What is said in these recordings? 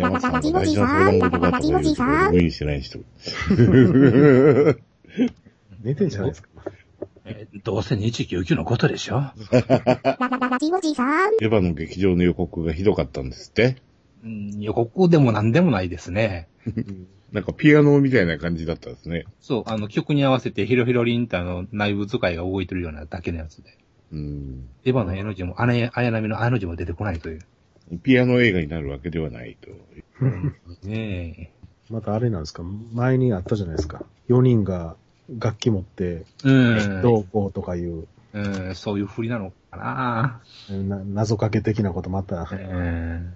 か山さんが大事な相談事があったとか言うけど、無理してない人。寝てんじゃないですか。どうせ2199のことでしょエヴァの劇場の予告がひどかったんですって。うん予告でも何でもないですね。なんかピアノみたいな感じだったですね。そう、あの曲に合わせてヒロヒロリンってあの内部使いが動いてるようなだけのやつで。うん。エヴァの絵の字も、あや綾波のあの字も出てこないという。ピアノ映画になるわけではないと。ねまたあれなんですか？前にあったじゃないですか。4人が楽器持って、え。うん。どうこうとかいう、うん、そういう振りなのかな。な謎かけ的なことまた。うん。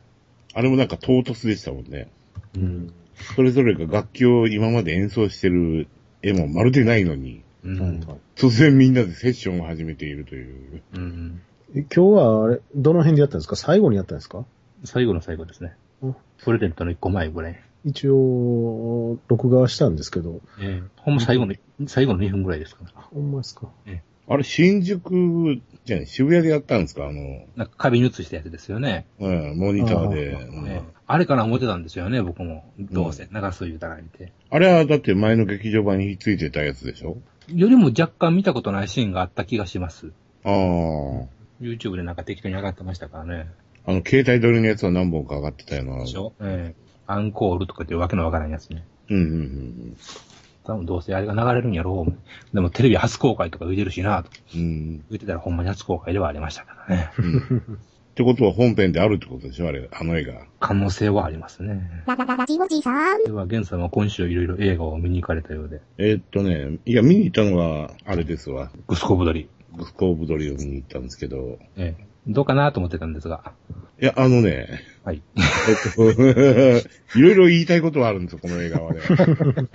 あれもなんか唐突でしたもんね。うん。それぞれが楽器を今まで演奏してる絵もまるでないのに、うん。突然みんなでセッションを始めているという。うん。え今日はあれ、どの辺でやったんですか？最後にやったんですか？最後の最後ですねうん。プレゼントの一個前ぐらい。一応、録画はしたんですけど。ええほんま最後の、最後の2分ぐらいですから。あほんまですか。あれ、新宿じゃない、渋谷でやったんですか？あの、なんか壁に映したやつですよね。うん、モニターで。あうんええあれから思ってたんですよね、僕も。どうせ、流す言うたら見て。あれはだって前の劇場版にひっついてたやつでしょ？よりも若干見たことないシーンがあった気がします。ああ。YouTube でなんか適当に上がってましたからね。あの、携帯撮りのやつは何本か上がってたよな。でしょ？ええアンコールとかっていうわけのわからんやつね。うんうんうん多分どうせあれが流れるんやろう。でもテレビ初公開とか言うてるしなとうん。うん。言ってたらほんまに初公開ではありましたからね。ってことは本編であるってことでしょ？あれ、あの映画。可能性はありますね。では、ゲンさんは今週いろいろ映画を見に行かれたようで。えーっとね、いや、見に行ったのが、あれですわ。グスコブドリ。グスコーブドリを見に行ったんですけど、ええ。どうかなと思ってたんですが。いや、あのね、はい。えっと、いろいろ言いたいことはあるんですよ、この映画はね。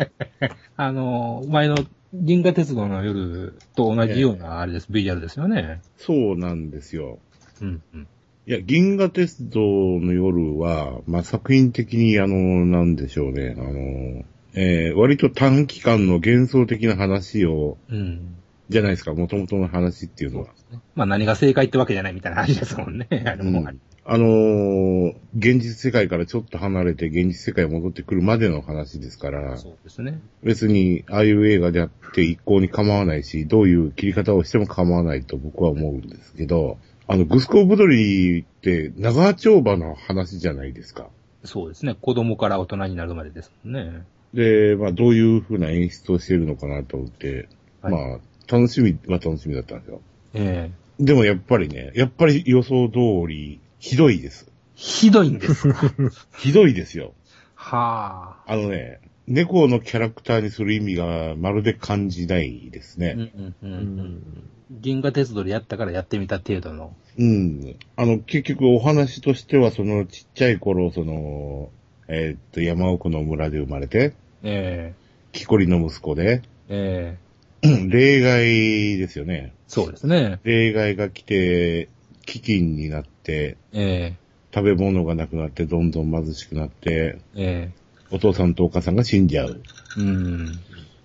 あの、前の銀河鉄道の夜と同じようなあれです、ビジュアルですよね。そうなんですよ。うん、うん。いや、銀河鉄道の夜は、まあ、作品的に、あの、なんでしょうね、あの、えー割と短期間の幻想的な話を、うん。じゃないですか、元々の話っていうのは。まあ何が正解ってわけじゃないみたいな話ですもんね。あれも、うんあのー現実世界からちょっと離れて現実世界に戻ってくるまでの話ですから、そうですね。別にああいう映画であって一向に構わないし、どういう切り方をしても構わないと僕は思うんですけど、あの、グスコーブドリーって長丁場の話じゃないですか。そうですね。子供から大人になるまでですもんね。で、まあどういう風な演出をしているのかなと思って、はいまあ楽しみは楽しみだったんですよ。ええでもやっぱりね、やっぱり予想通りひどいです。ひどいんですか？ひどいですよ。はあ。あのね、猫のキャラクターにする意味がまるで感じないですね。うんうんうんううん。ん。銀河鉄道でやったからやってみた程度の。うん。あの、結局お話としては、そのちっちゃい頃、その、えーっと、山奥の村で生まれて、え木こりの息子で、えええ例外ですよね。そうですね。例外が来て、飢饉になって、え食べ物がなくなって、どんどん貧しくなって、ええお父さんとお母さんが死んじゃう。えうん。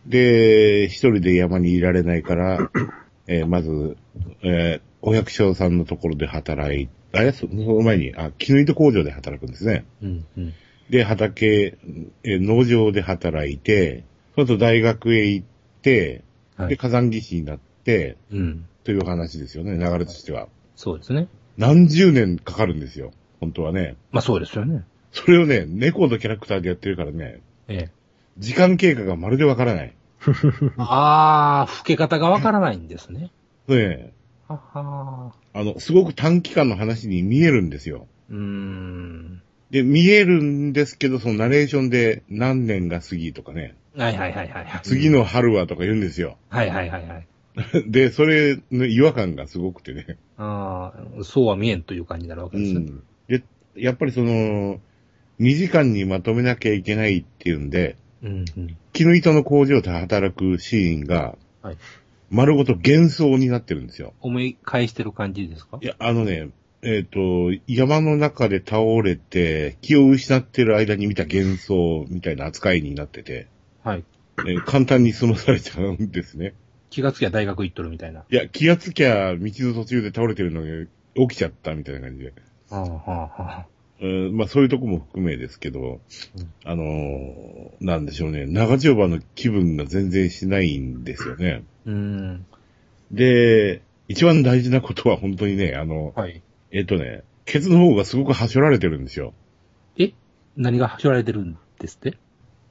で、一人で山にいられないから、えーまず、えーお百姓さんのところで働いあれそその前に、あ、絹糸工場で働くんですね。うん。うん。で、畑、えー農場で働いて、その後大学へ行って、で、はい。火山技師になって、うん。という話ですよね、流れとしては。そうですね。何十年かかるんですよ、本当はね。まあそうですよね。それをね、猫のキャラクターでやってるからね、ええ。時間経過がまるでわからない。ああ、老け方がわからないんですね。ねははあの、すごく短期間の話に見えるんですよ。うーん。で、見えるんですけど、そのナレーションで何年が過ぎとかね、はいはいはいはい。次の春はとか言うんですよ。はいはいはいはい。で、それの違和感がすごくてね。ああ、そうは見えんという感じになるわけですね。うん。で、やっぱりその、2時間にまとめなきゃいけないっていうんで、うん、うん。絹糸の工場で働くシーンが、はい。丸ごと幻想になってるんですよ。思い返してる感じですか？いや、あのね、えっ、と、山の中で倒れて、気を失ってる間に見た幻想みたいな扱いになってて、はい。えー簡単に済まされちゃうんですね。気がつきゃ大学行っとるみたいな。いや、気がつきゃ道の途中で倒れてるのに起きちゃったみたいな感じで。はあ、はあ、はあ。うん、まあそういうとこも含めですけど、あのーなんでしょうね、長丁場の気分が全然しないんですよね。うん。で、一番大事なことは本当にね、あの、はい。えっ、とね、ケツの方がすごく端折られてるんですよ。え？何が走られてるんですって？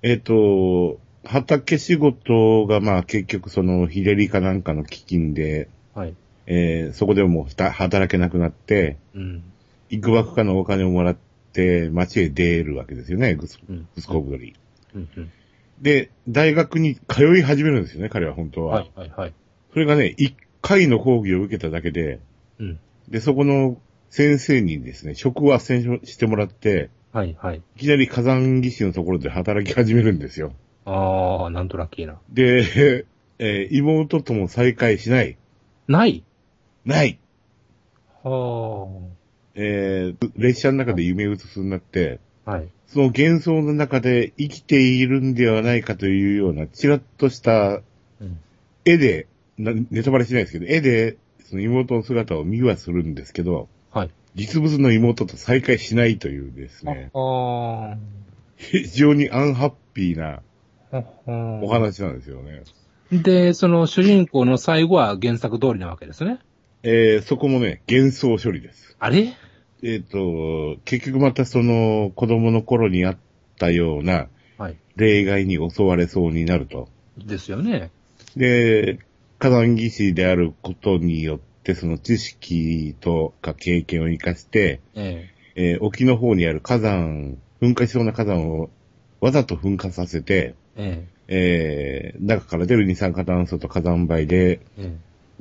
えっ、と、畑仕事がまあ結局その日照りかなんかの基金で、はい。えーそこでもう働けなくなって、うん。いくばくかのお金をもらって街へ出るわけですよね、グスうん。グスコブドリ。うん。うん。で、大学に通い始めるんですよね、彼は本当は。はい、はい、はい。それがね、一回の講義を受けただけで、うん。で、そこの先生にですね、職を斡旋してもらって、はい、はい。いきなり火山技師のところで働き始めるんですよ。あー、なんとラッキーな。で、えー妹とも再会しない。ない？ないはえー列車の中で夢うつつになって、ー。はい。その幻想の中で生きているんではないかというような、ちらっとしたうん。絵で、なネタバレしないですけど、絵で、その妹の姿を見はするんですけど、はい。実物の妹と再会しないというですね、あ非常にアンハッピーなー。お話なんですよね。で、その主人公の最後は原作通りなわけですね。えーそこもね、幻想処理です。あれ？えっ、と、結局またその子供の頃にあったようなはい。例外に襲われそうになると。ですよね。で、火山技師であることによって、その知識とか経験を活かして、ええー沖の方にある火山、噴火しそうな火山をわざと噴火させて、え。ええー中から出る二酸化炭素と火山灰で、え。え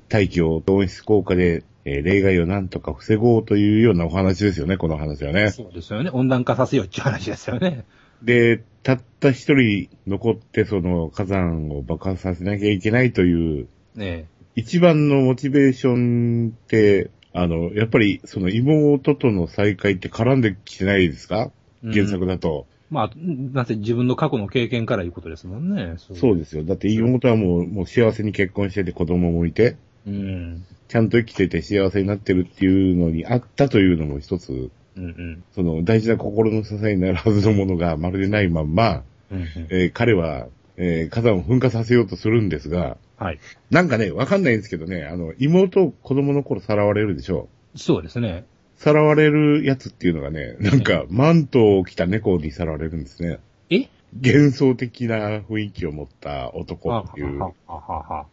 大気を温室効果で、えー例外をなんとか防ごうというようなお話ですよね、この話はえ。ね。そうですよね。温暖化させようっていう話ですよね。で、たった一人残ってその火山を爆発させなきゃいけないというえ一番のモチベーションって、あの、やっぱりその妹との再会って絡んできてないですか？え。原作だと。まあ、なぜ自分の過去の経験からいうことですもんね。そそうですよ。だって妹はもう、もう幸せに結婚してて子供もいて、うん。ちゃんと生きてて幸せになってるっていうのにあったというのも一つ、うんうん。その大事な心の支えになるはずのものがまるでないまんま、うんうん。えー彼は、えー火山を噴火させようとするんですが、はい。なんかね、わかんないんですけどね、あの、妹を子供の頃さらわれるでしょそうですね。さらわれるやつっていうのがね、なんか、マントを着た猫にさらわれるんですね。え？幻想的な雰囲気を持った男はっていうは、ははは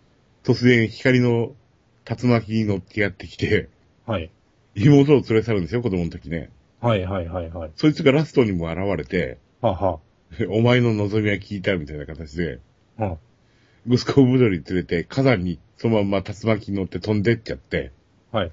突然光の竜巻に乗ってやってきて、はい。妹を連れ去るんですよ、子供の時ね。はいはいはいはい。そいつがラストにも現れて、はは。お前の望みは聞いたみたいな形で、はグスコブドリ連れて火山にそのまま竜巻に乗って飛んでっちゃって、はい。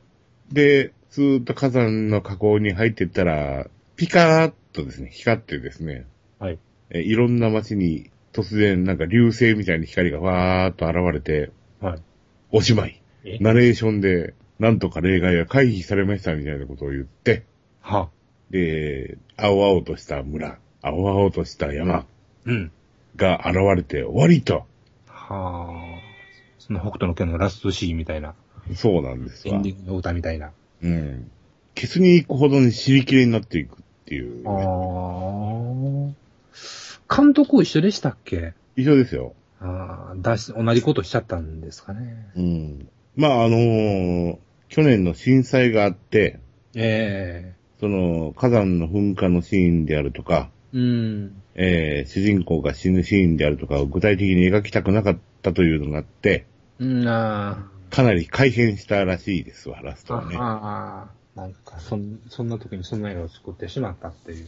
で、ずーっと火山の火口に入ってったら、ピカーッとですね、光ってですね、はい。えいろんな街に突然なんか流星みたいな光がわーっと現れて、はい。おしまい。え？ナレーションで、なんとか例外は回避されましたみたいなことを言って、は。で、青々とした村、青々とした山うん。が現れて終わりと。はあ。その北斗の拳のラストシーンみたいな。そうなんですわエンデ。ィングの歌みたいな。うん。ケツに行くほどに尻切れになっていくっていう。ああ。監督一緒でしたっけ？一緒ですよ。ああ、だし、同じことしちゃったんですかね。うん。まあ、あのー去年の震災があって、えその火山の噴火のシーンであるとか、えうん。えー主人公が死ぬシーンであるとかを具体的に描きたくなかったというのがあって、うん、あかなり改変したらしいですわ、ラストあ。はね。ああ。なんか、そん、そんな時にそんな映画を作ってしまったっていう。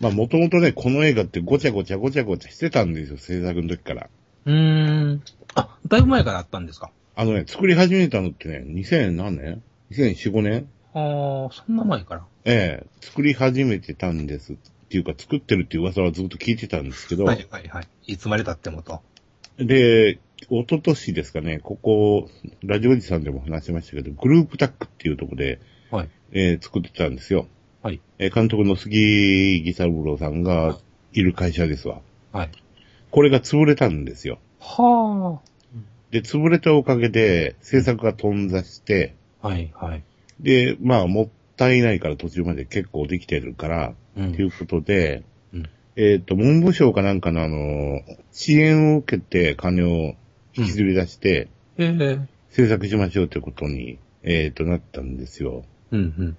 まあ、もともとね、この映画ってごちゃごちゃごちゃごちゃしてたんですよ、制作の時から。うーん。あ、だいぶ前からあったんですか？あのね、作り始めたのってね、2000何年 ?2004、5年？ああ、そんな前から。ええ作り始めてたんです。っていうか、作ってるっていう噂はずっと聞いてたんですけど、はいはいはい。いつまで経ってもと。で、一昨年ですかね、ここ、ラジオおじさんでも話しましたけど、グループタックっていうところで、はい。えー作ってたんですよ。はい。えー監督の杉義三郎さんがいる会社ですわ。はい。これが潰れたんですよ。はで、潰れたおかげで制作が頓挫して、あ。はいはい。で、まあ持っったいないから途中まで結構できてるから、うんということで、うんえっ、と、文部省かなんかのあの、支援を受けて金を引きずり出して、ええ制作しましょうということに、えっ、と、なったんですよ。うんうん。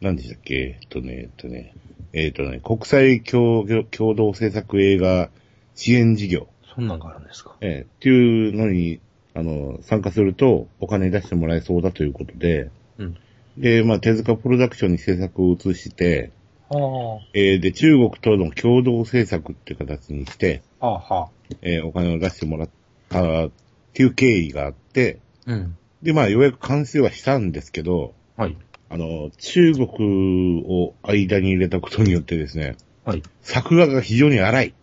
何でしたっけ？えっとね、えっとね、えっとね、国際共共同制作映画支援事業、そんなんがあるんですか？えーっていうのに、あの、参加するとお金出してもらえそうだということで、うん。で、まあ、手塚プロダクションに制作を移して。えーで、中国との共同制作っていう形にして、ああ、はえーお金を出してもらったっていう経緯があって、あ。うん。で、まあ、ようやく完成はしたんですけど、はい。あの、中国を間に入れたことによってですね、はい。作画が非常に荒い。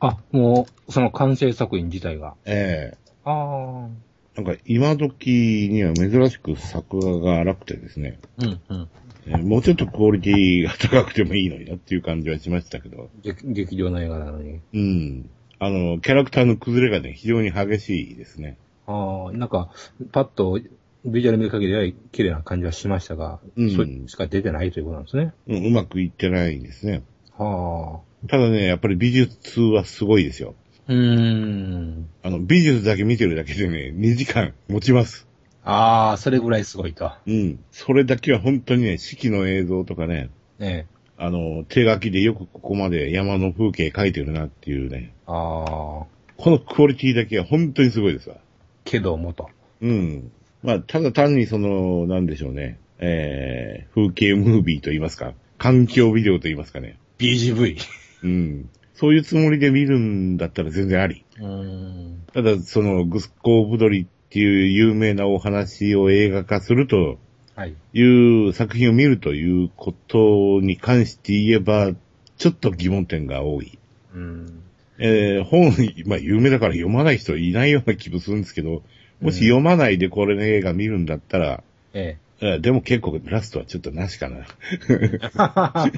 あ、もう、その完成作品自体が。えああ。えなんか今時には珍しく作画が荒くてですね、うん、うん。えーもうちょっとクオリティが高くてもいいのになっていう感じはしましたけど、劇劇場の映画なのに。うん。あの、キャラクターの崩れがね、非常に激しいですね。ああ、なんか、パッと、ビジュアル見る限りは綺麗な感じはしましたが、うんそれしか出てないということなんですね。うん、うまくいってないんですね。はあ。ただね、やっぱり美術はすごいですよ。うーん。あの、美術だけ見てるだけでね、2時間持ちます。ああ、それぐらいすごいと。うん。それだけは本当にね、四季の映像とかね、ねえ。あの、手書きでよくここまで山の風景描いてるなっていうね、ああ、このクオリティだけは本当にすごいですわ。けどもと。うん。まあ、ただ単にその、なんでしょうね、えー、風景ムービーと言いますか、環境ビデオと言いますかね。BGV。うん。そういうつもりで見るんだったら全然あり。うーん。ただ、その、グスコーブドリっていう有名なお話を映画化するとはい。いう作品を見るということに関して言えば、ちょっと疑問点が多い。うん。えー本、まあ有名だから読まない人いないような気もするんですけど、もし読まないでこれの映画見るんだったら、ええーでも結構ラストはちょっとなしかな。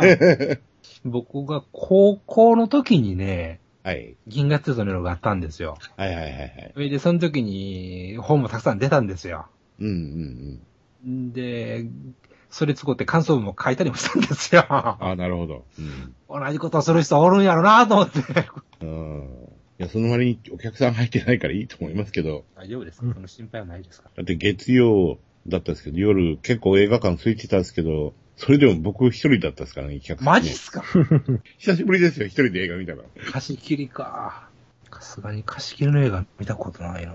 え。僕が高校の時にね、はい。銀河鉄道の色があったんですよ。はいはいはいはい。それで、その時に本もたくさん出たんですよ。うんうんうん。で、それ使って感想文も書いたりもしたんですよ。ああ、なるほど。うん。同じことをする人おるんやろなと思って。うん。いや、その割にお客さん入ってないからいいと思いますけど、大丈夫ですか？うんその心配はないですか？だって月曜だったんですけど、夜結構映画館空いてたんですけど、それでも僕一人だったんですからね、客マジっすか？久しぶりですよ、一人で映画見たの。貸し切りか。さすがに貸し切りの映画見たことないな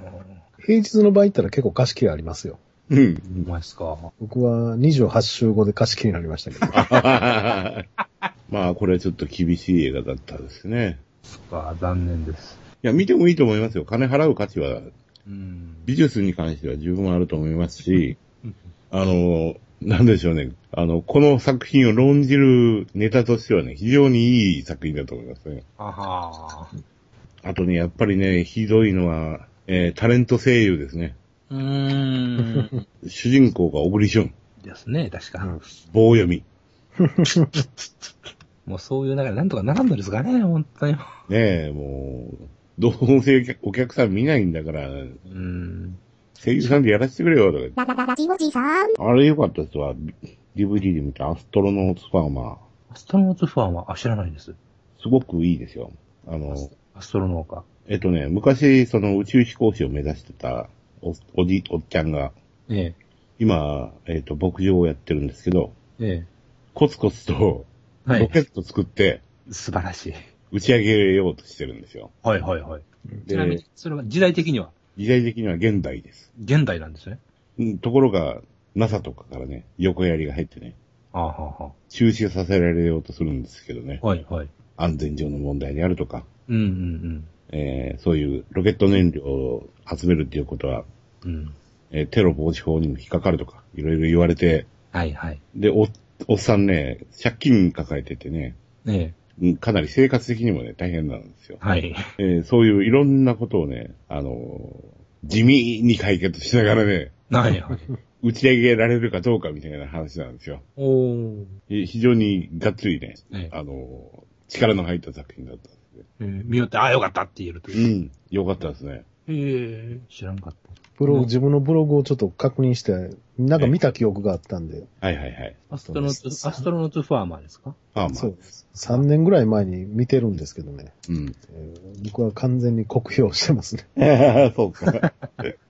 平日の場合行ったら結構貸し切りありますよ。うん。うまいっすか？僕は28週後で貸し切りになりましたけど。まあ、これはちょっと厳しい映画だったですね。そっか、残念です。いや、見てもいいと思いますよ。金払う価値は、うん。美術に関しては十分あると思いますしうん、あの、なんでしょうね。あの、この作品を論じるネタとしてはね、非常にいい作品だと思いますね。あはあとね、やっぱりね、ひどいのは、えータレント声優ですね。ー。うーん。主人公が小栗旬、ですね、確か。うん棒読み。もうそういう流れ、なんとかならんのですかね、本当に。ねえ、もう、どうせお客さん見ないんだから、うん。声優さんでやらせてくれよ、とか。ララララジオジさん。あれ良かったですわ。DVD で見たアストロノーツファーマー。アストロノーツファンは、あ、知らないです。すごくいいですよ。あの、アストロノーか。えっとね、昔、その宇宙飛行士を目指してたお、おじ、おっちゃんが、ええ今、えっと、牧場をやってるんですけど、え。えコツコツと、はい。ロケット作って、素晴らしい。打ち上げようとしてるんですよ。はいはいはい。ちなみに、、それは時代的には、時代的には現代です。現代なんですね。うんところが、NASA とかからね、横槍が入ってね、ああ、はあ、は中止させられようとするんですけどね、あ。はいはい。安全上の問題であるとか、うんうんえーそういうロケット燃料を集めるっていうことは、うん。うん。えーテロ防止法にも引っかかるとか、いろいろ言われて、はいはい。で、お、おっさんね、借金抱えててね、ええ。うんかなり生活的にもね、大変なんですよ。はい。えーそういういろんなことをね、あのー地味に解決しながらね、はいはい。打ち上げられるかどうかみたいな話なんですよ。お非常にがっつりね、ええあのー力の入った作品だったんで。えー見よって、ああ、よかったって言えるというう。ん、よかったですね。へへえ、知らんかった。ブログ、うん自分のブログをちょっと確認して、なんか見た記憶があったんで、はいはいはい。アストロノーツ、アストロノーツファーマーですか？あまあ。そうです。3年ぐらい前に見てるんですけどね、うん。えー僕は完全に酷評してますね。そうか。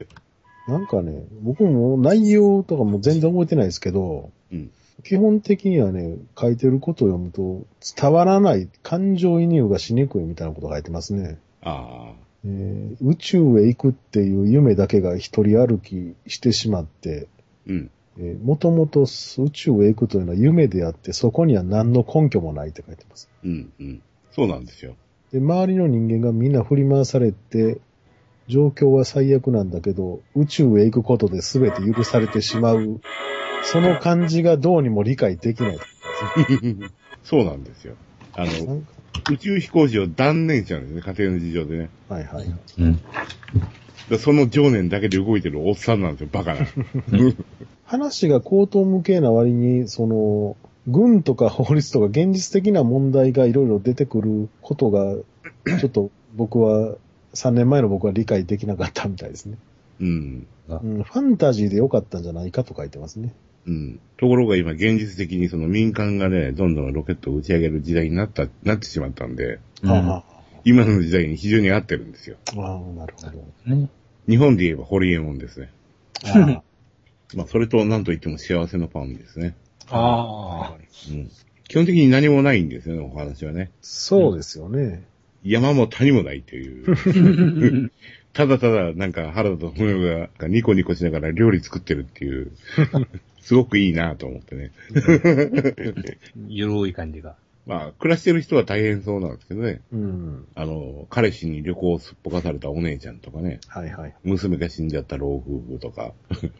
なんかね、僕も内容とかも全然覚えてないですけど、うん基本的にはね、書いてることを読むと、伝わらない感情移入がしにくいみたいなことが書いてますね。ああ。えー宇宙へ行くっていう夢だけが一人歩きしてしまって、うん。えーもともと宇宙へ行くというのは夢であって、そこには何の根拠もないって書いてます。うん。うん。そうなんですよ。で、周りの人間がみんな振り回されて、状況は最悪なんだけど、宇宙へ行くことで全て許されてしまう。その感じがどうにも理解できない。そうなんですよ。あなの、宇宙飛行士を断念しちゃうんですね、家庭の事情でね。はいはい。うん。でその情念だけで動いてるおっさんなんですよ、バカな。話が高等無形な割に、その、軍とか法律とか現実的な問題がいろいろ出てくることが、ちょっと僕は、3年前の僕は理解できなかったみたいですね。うん。うん、ファンタジーで良かったんじゃないかと書いてますね。うん。ところが今現実的にその民間がね、どんどんロケットを打ち上げる時代になった、なってしまったんで、うんは今の時代に非常に合ってるんですよ。あ、はあ、なるほど。ね。日本で言えばホリエモンですね。ああ まあ、それと何と言っても幸せのパンですね。ああ。うん。基本的に何もないんですよね、お話はね。そうですよね。山も谷もないという。ただただ、なんか原田と文雄がニコニコしながら料理作ってるっていう、すごくいいなと思ってね。ゆるい感じが。まあ、暮らしてる人は大変そうなん。ですけどね。うん。あの、彼氏に旅行をすっぽかされたお姉ちゃん。とかね、はいはい。娘が死ん。じゃった老夫婦とか、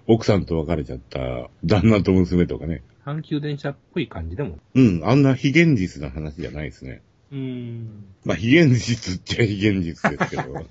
奥さん。と別れちゃった旦那と娘とかね。阪急電車っぽい感じでも。うん、あん。な非現実な話じゃないですね。うん。まあ、非現実っちゃ非現実ですけど、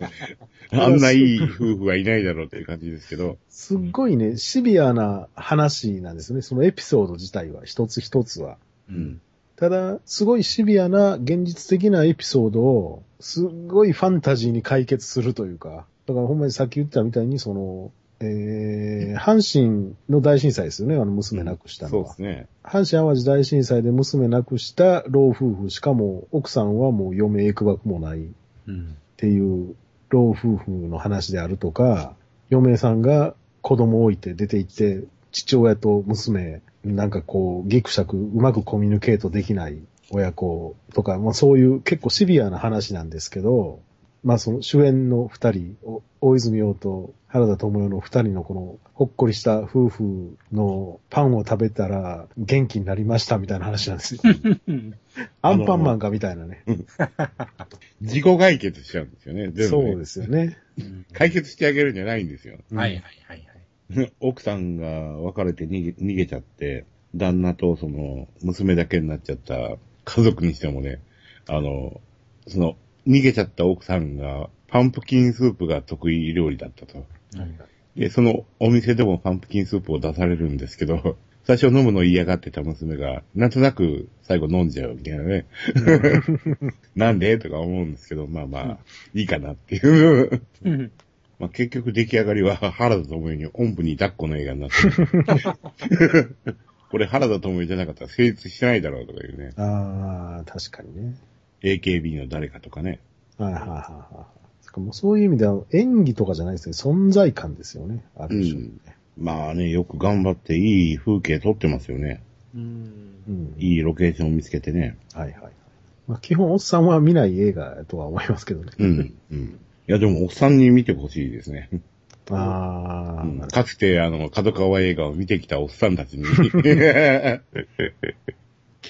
あんないい夫婦はいないだろうっていう感じですけど、すっごいね、シビアな話なんですよね。そのエピソード自体は、一つ一つは。うん。ただ、すごいシビアな現実的なエピソードを、すっごいファンタジーに解決するというか、だからほんまにさっき言ったみたいに、その、えー、阪神の大震災ですよね、あの娘亡くしたのは。そうですね。阪神淡路大震災で娘亡くした老夫婦、しかも奥さんはもう嫁いくばくもないっうん。ていう老夫婦の話であるとか、嫁さんが子供を置いて出て行って、父親と娘、なんかこう、ギクシャクうまくコミュニケートできない親子とか、まあそういう結構シビアな話なんですけど、まあその主演の二人、お大泉洋と原田智代の二人のこのほっこりした夫婦のパンを食べたら元気になりましたみたいな話なんですよ。アンパンマンかみたいなね。自己解決しちゃうんですよね。全部、ね。そうですよね。解決してあげるんじゃないんですよ。はいはいはいはい。奥さんが別れて逃げ逃げちゃって、旦那とその娘だけになっちゃった家族にしてもね、あの、その逃げちゃった奥さんがパンプキンスープが得意料理だったと。で、そのお店でもパンプキンスープを出されるんですけど、最初飲むの嫌がってた娘が、なんとなく最後飲んじゃうみたいなね。なんで？とか思うんですけど、まあまあ、いいかなっていう。うん。まあ、結局出来上がりは原田智代におんぶに抱っこの映画になってるこれ原田智代じゃなかったら成立してないだろうとかいうね。ああ、確かにね。AKB の誰かとかね。はいはいはいはい。もうそういう意味では演技とかじゃないですね。存在感ですよね。ある種、ねまあね、よく頑張っていい風景撮ってますよね。うん。うん。いいロケーションを見つけてね。はいはいはい。まあ、基本おっさんは見ない映画とは思いますけどね。うん。うん。いや、でも、おっさんに見てほしいですね。ああ、うんかつて、あの、角川映画を見てきたおっさんたちに。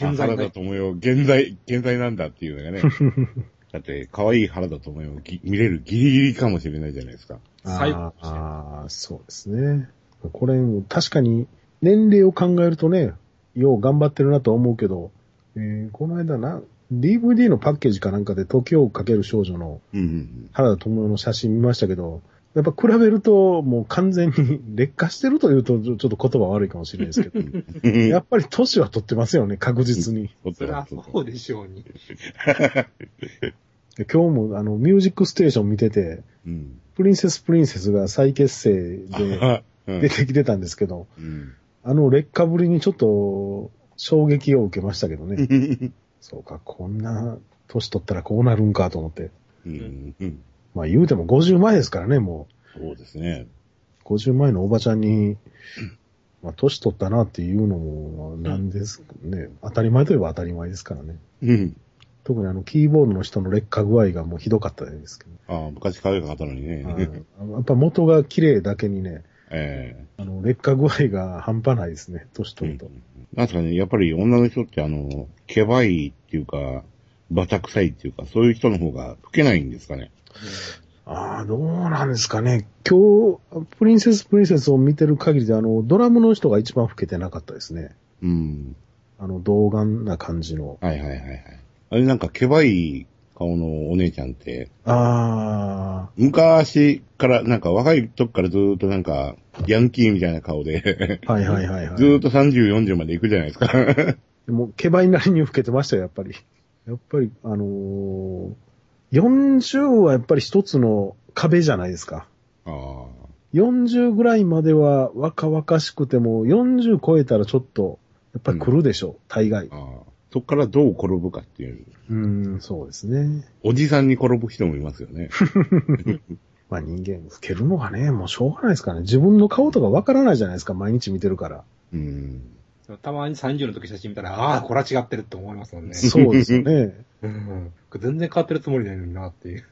あ原田智代、現在、現在なんだっていうのがね。だって、可愛い原田智代をぎ見れるギリギリかもしれないじゃないですか。最後あーあー、そうですね。これ、確かに、年齢を考えるとね、よう頑張ってるなとは思うけど、えーこの間な、DVD のパッケージかなんかで時をかける少女のうんうん原田智代の写真見ましたけど、やっぱ比べるともう完全に劣化してるというとちょっと言葉悪いかもしれないですけど、うん。やっぱり年は取ってますよね、確実に。そりゃそうでしょうに。で今日もあの、ミュージックステーション見てて、うん。プリンセスプリンセスが再結成でうん出てきてたんですけど、うんあの劣化ぶりにちょっと衝撃を受けましたけどね。そうか、こんな年取ったらこうなるんかと思って。うんうんまあ言うても50前ですからね、もそうですね。う。50前のおばちゃんに、まあ年取ったなっていうのも、なんですね、当たり前といえば当たり前ですからね。うん。特にあの、キーボードの人の劣化具合がもうひどかったですけど。ああ、昔可愛かったのにね。はいやっぱ元が綺麗だけにね、えあの、劣化具合が半端ないですね、年え取ると。なんですかね、やっぱり女の人ってあの、けばいっていうか、バタ臭いっていうか、そういう人の方が老けないんですかね。ああ、どうなんですかね。今日、プリンセスプリンセスを見てる限りで、あの、ドラムの人が一番老けてなかったですね。うん。あの、童顔な感じの。はいはいはいはい。あれなんかけばい顔のお姉ちゃんって、あ昔から、なんか若い時からずーっとなんか、ヤンキーみたいな顔で、あ、はいはいはいはい。ずーっと30、40まで行くじゃないですか。でも、ケバイなりに老けてましたよ、やっぱり。やっぱり、あのー、40はやっぱり一つの壁じゃないですか。ああ。40ぐらいまでは若々しくても、40超えたらちょっと、やっぱり来るでしょう、大概。ああ。そっからどう転ぶかっていう。うーん、そうですね。おじさんに転ぶ人もいますよね。まあ人間、老けるのがね、もうしょうがないですからね。自分の顔とかわからないじゃないですか、毎日見てるから。うん。たまに30の時写真見たら、ああ、これは違ってるって思いますもんね。そうですよね。うん。全然変わってるつもりないのになっていう。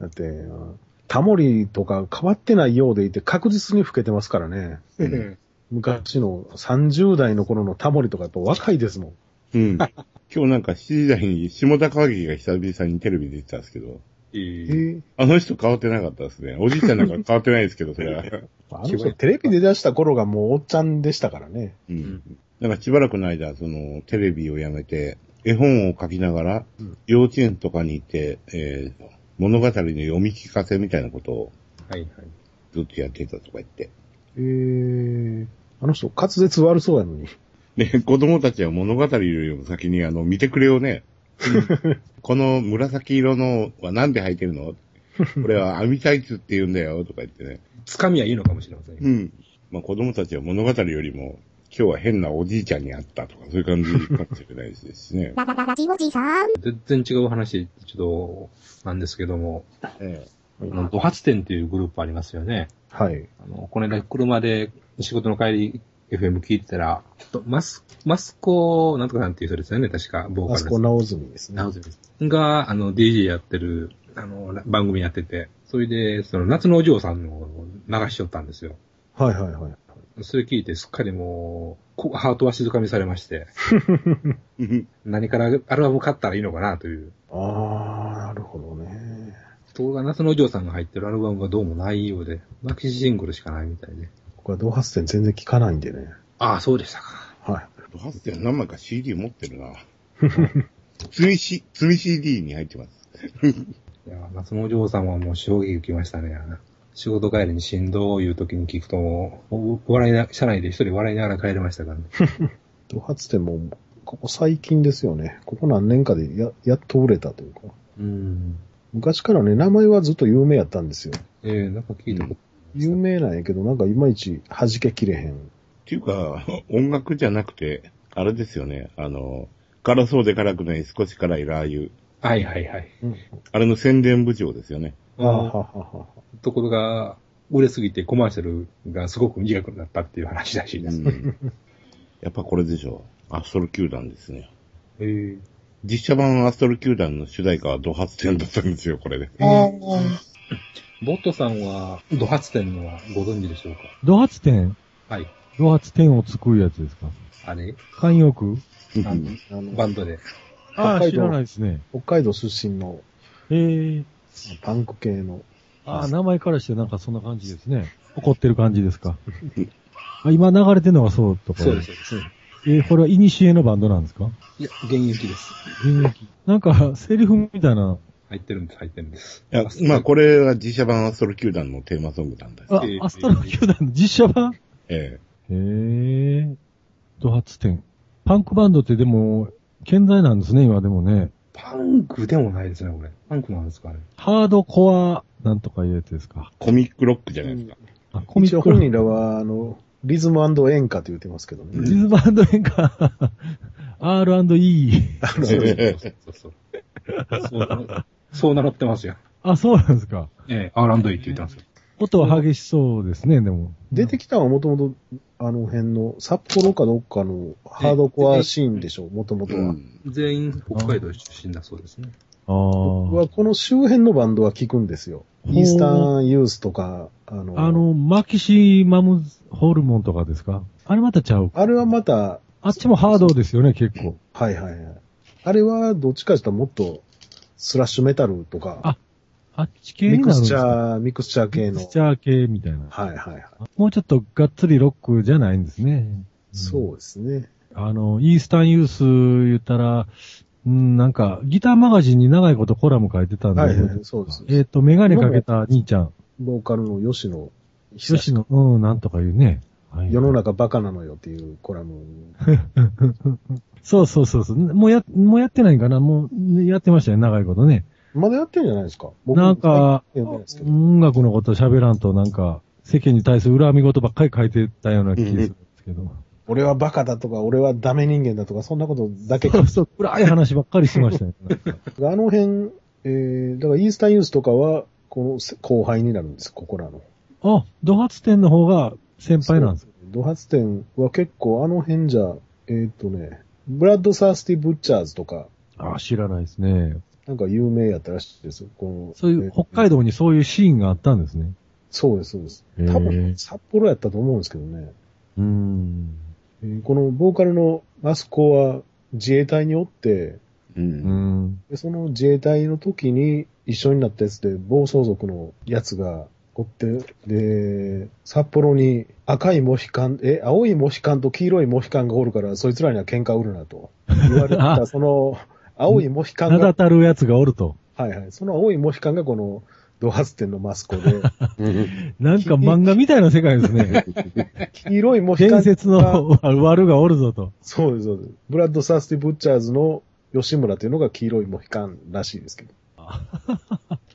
だって、あタモリとか変わってないようでいて確実に老けてますからね。うん昔の30代の頃のタモリとかやっぱ若いですもん。うん。今日なんか7時台に下田川木が久々にテレビで出てたんですけど、ええええあの人変わってなかったですね。おじいちゃんなんか変わってないですけど、それは。あの人テレビで出した頃がもうおっちゃんでしたからね。うん。なんかしばらくの間、その、テレビをやめて、絵本を書きながらうん、幼稚園とかに行って、えー物語の読み聞かせみたいなことをはいはい。ずっとやってたとか言って。ええあの人滑舌悪そうやのに。で、子供たちは物語よりも先にあの、見てくれをね、この紫色のはなんで履いてるの？これは 網タイツって言うんだよ、とか言ってね。つかみはいいのかもしれません。うん。まあ子供たちは物語よりも、今日は変なおじいちゃんに会ったとか、そういう感じかもしれないですしね。ララララジオジさん。全然違う話、ちょっと、なんですけども、えあの、ド発展っていうグループありますよね。はい。あの、この間車で仕事の帰り FM 聞いてたら、とマス、マスコ、なんとかさんっていう人ですよね、確か、ボーカルですあそこ直澄ですね。直澄です。が、あの、DJ やってる、あの、番組やってて、それで、その、夏のお嬢さんのを流しちゃったんですよ。はいはいはい。それ聞いて、すっかりもう、こハートは静かみされまして、え 何からアルバム買ったらいいのかなという。ああ、なるほどね。ところが夏のお嬢さんが入ってるアルバムがどうもないようで、マキシシングルしかないみたいで。僕は同発点全然聞かないんでね。ああ、そうでしたか。はい。ドハステ何枚か CD 持ってるな。積みし、積み CD に入ってます。いや、夏のお嬢さんはもう衝撃受けましたね。仕事帰りに振動を言う時に聞くと笑いな、車内で一人笑いながら帰れましたからね。同発点も、ここ最近ですよね。ここ何年かでや、やっと売れたというか。うん。昔からね、名前はずっと有名やったんですよ。ええなんか聞いたこと、有名なんやけど、なんかいまいち弾けきれへん。っていうか、音楽じゃなくて、あれですよね。あの、辛そうで辛くない少し辛いラー油。はいはいはい。うん。あれの宣伝部長ですよね。あははは。ところが、売れすぎてコマーシャルがすごく短くなったっていう話らしいです。うん、やっぱこれでしょう。アストロ球団ですね。え実写版アストロ球団の主題歌はド発展だったんですよ、これで。ボットさんは、ド発展のはご存知でしょうか？ド発点はい。ド発点を作るやつですか？あれ？慣用句？あのバンドで。ああ、北海道知らないですね。北海道出身のええパンク系の。ああ、名前からしてなんかそんな感じですね。怒ってる感じですか？あ今流れてるのがそうとか。そうです、そうです。えーこれはイニシエのバンドなんですか？いや、現役です。現役。なんか、セリフみたいな。入ってるんです、入ってるんです。いや、まあこれは実写版アストロ球団のテーマソングなんです。あえ、ーアストロ球団の実写版？えへえ。ド発展。パンクバンドってでも、健在なんですね、今でもね。パンクでもないですね、これ。パンクなんですかね。ハードコア、なんとかいうやつですか。コミックロックじゃないですか。あ、コミ一応ック本人らは、あの、リズム演歌と言ってますけどね。リズム演歌、R&E。そうそうそうそう。そうなのそう名乗ってますよ。あ、そうなんですか。ええ、R&E って言ってますよ。音は激しそうですね、でも。出てきたのはもともと、あの辺の、札幌かどっかのハードコアシーンでしょう、もともとは。うん。全員北海道出身だそうですね。あ僕はあ。この周辺のバンドは聞くんですよ。イースタンユースとか、あの、あの、マキシマムホルモンとかですか？あれまたちゃう？あれはまた、あっちもハードですよね、結構。はいはいはい。あれはどっちかというともっとスラッシュメタルとか、ああっち系ミクスになるんですか？チャー、ミクスチャー系のミクス。チャー系みたいな。はいはいはい。もうちょっとがっつりロックじゃないんですね。そうですね。あの、イースタンユース言ったら、うん、なんか、ギターマガジンに長いことコラム書いてたんで、はいはい、そうです。えっ、と、メガネかけた兄ちゃん、ボーカルの吉野久吉野、うん、なんとか言うね。はい世の中バカなのよっていうコラム。そうそうそうそう。もうや、もうやってないんかな？もう、やってましたよ、長いことね。まだやってんじゃないですか？僕なんか、音楽のこと喋らんと、なんか、世間に対する恨み事ばっかり書いてたような気がするんですけど。俺はバカだとか、俺はダメ人間だとか、そんなことだけそう そう、暗い話ばっかりしてましたよ、ね。あの辺、えー、だからイースタンユースとかは、この後輩になるんです、ここらの。あ、ドハツ店の方が先輩なんですかドハツ店は結構あの辺じゃ、えーっ、とね、ブラッド・サースティ・ブッチャーズとか、あ、知らないですね。なんか有名やったらしいですよ。このそういう、えー北海道にそういうシーンがあったんですね。そうです、そうです。多分、札幌やったと思うんですけどね。うーん。えーこのボーカルのマスコは自衛隊におって、う。うんん。でその自衛隊の時に一緒になったやつで暴走族のやつがおって、で、札幌に赤いモヒカン、え、青いモヒカンと黄色いモヒカンがおるから、そいつらには喧嘩売るなと言われてた、その青いモヒカンが、名だたるやつがおると。はいはい、その青いモヒカンがこのドハツ店のマスコで、なんか漫画みたいな世界ですね。黄色いモヒカンが伝説の悪がおるぞと。そうです、そうです。ブラッド・サースティ・ブッチャーズの吉村というのが黄色いモヒカンらしいですけど。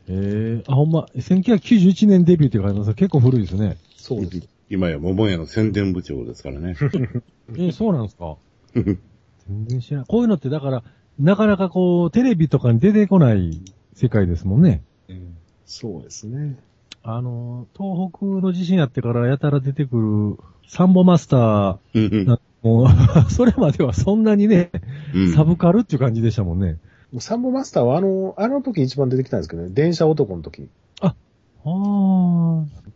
ええあ、ほんま、1991年デビューって書いてます結構古いですね。そうです。今や桃屋の宣伝部長ですからね。えーそうなんですか？全然知らない。こういうのってだから、なかなかこう、テレビとかに出てこない世界ですもんね。うんそうですね。あの、東北の地震やってからやたら出てくるサンボマスターな、もう、それまではそんなにね、うんサブカルっていう感じでしたもんね。サンボマスターはあの、あの時一番出てきたんですけどね、電車男の時。あ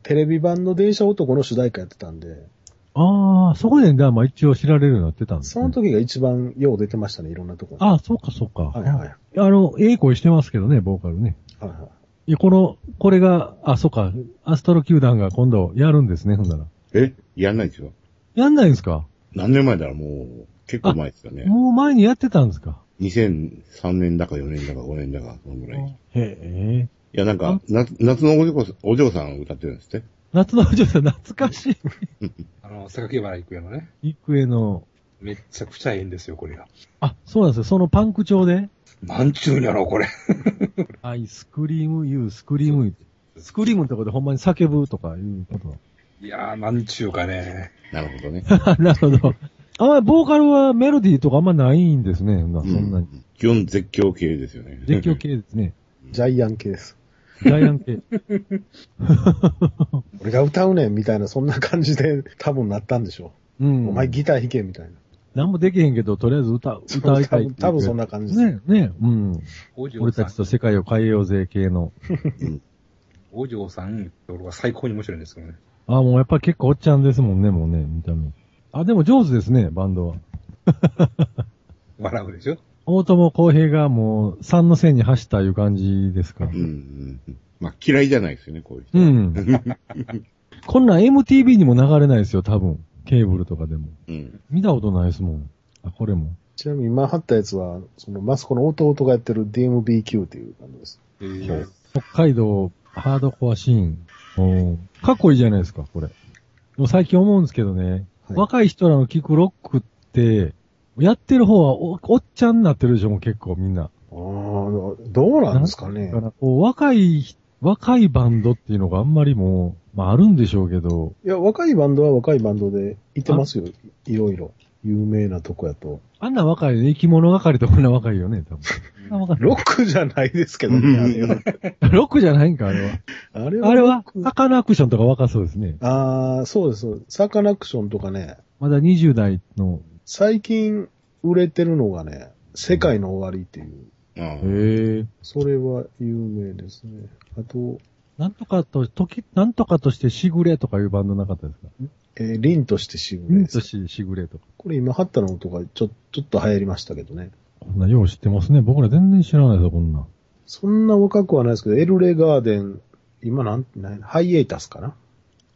テレビ版の電車男の主題歌やってたんで、あ、ああ、そこで、まあ一応知られるようになってたんです、ね。その時が一番よう出てましたね、いろんなところに。ああ、そうかそうか。はいはい。あの、ええ声してますけどね、ボーカルね。はいはい。いや、この、これが、あ、そうか、アストロ球団が今度やるんですね、ほんなら。え？やんないですよ。やんないんですか？何年前だろうもう、結構前ですよね。もう前にやってたんですか？2003年だか4年だか5年だか、そのぐらい。いへえ。や、なんか、夏夏のお嬢さんお嬢さん歌ってるんですって？夏のお嬢さん懐かしい。あの、榊原郁恵のね、郁恵の、めっちゃくちゃええんですよ、これが。あ、そうなんですよ。そのパンク調で、なんちゅうんやろ、これ。I scream、you、scream、scream のところでほんまに叫ぶとかいうこと。いやー、なんちゅうかね。なるほどね。なるほど。あんまりボーカルはメロディーとかあんまないんですね。まあ、そんなに。うん基本絶叫系ですよね。絶叫系ですね。ジャイアン系です。ジャイアン系。俺が歌うねんみたいな、そんな感じで多分なったんでしょう。うん。お前ギター弾けみたいな。何もできへんけど、とりあえず歌、歌いたいっていう。多分そんな感じです。ね、ね、うん。俺たちと世界を変えようぜ系の。お嬢さん、俺は最高に面白いんですけどね。あ、もうやっぱり結構おっちゃんですもんね、もうね、見た目。あ、でも上手ですね、バンドは。笑うでしょ？大友康平がもう3の線に走ったいう感じですか？うん。うんうん。まあ、嫌いじゃないですよね、こういう人。うん。こんなん MTV にも流れないですよ、多分。ケーブルとかでも。うん。見たことないですもん。あ、これも。ちなみに今貼ったやつは、そのマスコの弟がやってる DMBQ っていうバンドです。えー北海道ハードコアシーン。おーかっこいいじゃないですか、これ。でも最近思うんですけどね、はい若い人らの聴くロックって、やってる方はおおっちゃんになってるでしょ、もう結構みんな。あどうなんですかねだ。からこう若い、若いバンドっていうのがあんまりもう、まああるんでしょうけど、いや、若いバンドは若いバンドでいてますよ。いろいろ。有名なとこやと。あんな若い、生き物係とこんな若いよね、多分。ロックじゃないですけどね、あれは。ロックじゃないんか、あれは。あれは。あれはサカナクションとか若そうですね。ああ、そうです。そうですサカナクションとかね、まだ20代の。最近売れてるのがね、世界の終わりっていう。ああへえ。それは有名ですね。あと、なんとかと、時、なんとかとしてしぐれとかいうバンドなかったですか？えー、凛としてしぐれです。とし、しぐれとか。これ今、ハッタの音がちょ、ちょっと流行りましたけどね。こんなよう知ってますね。僕ら全然知らないですよ、こんな。そんな若くはないですけど、エルレガーデン、今なん、なんハイエイタスかな？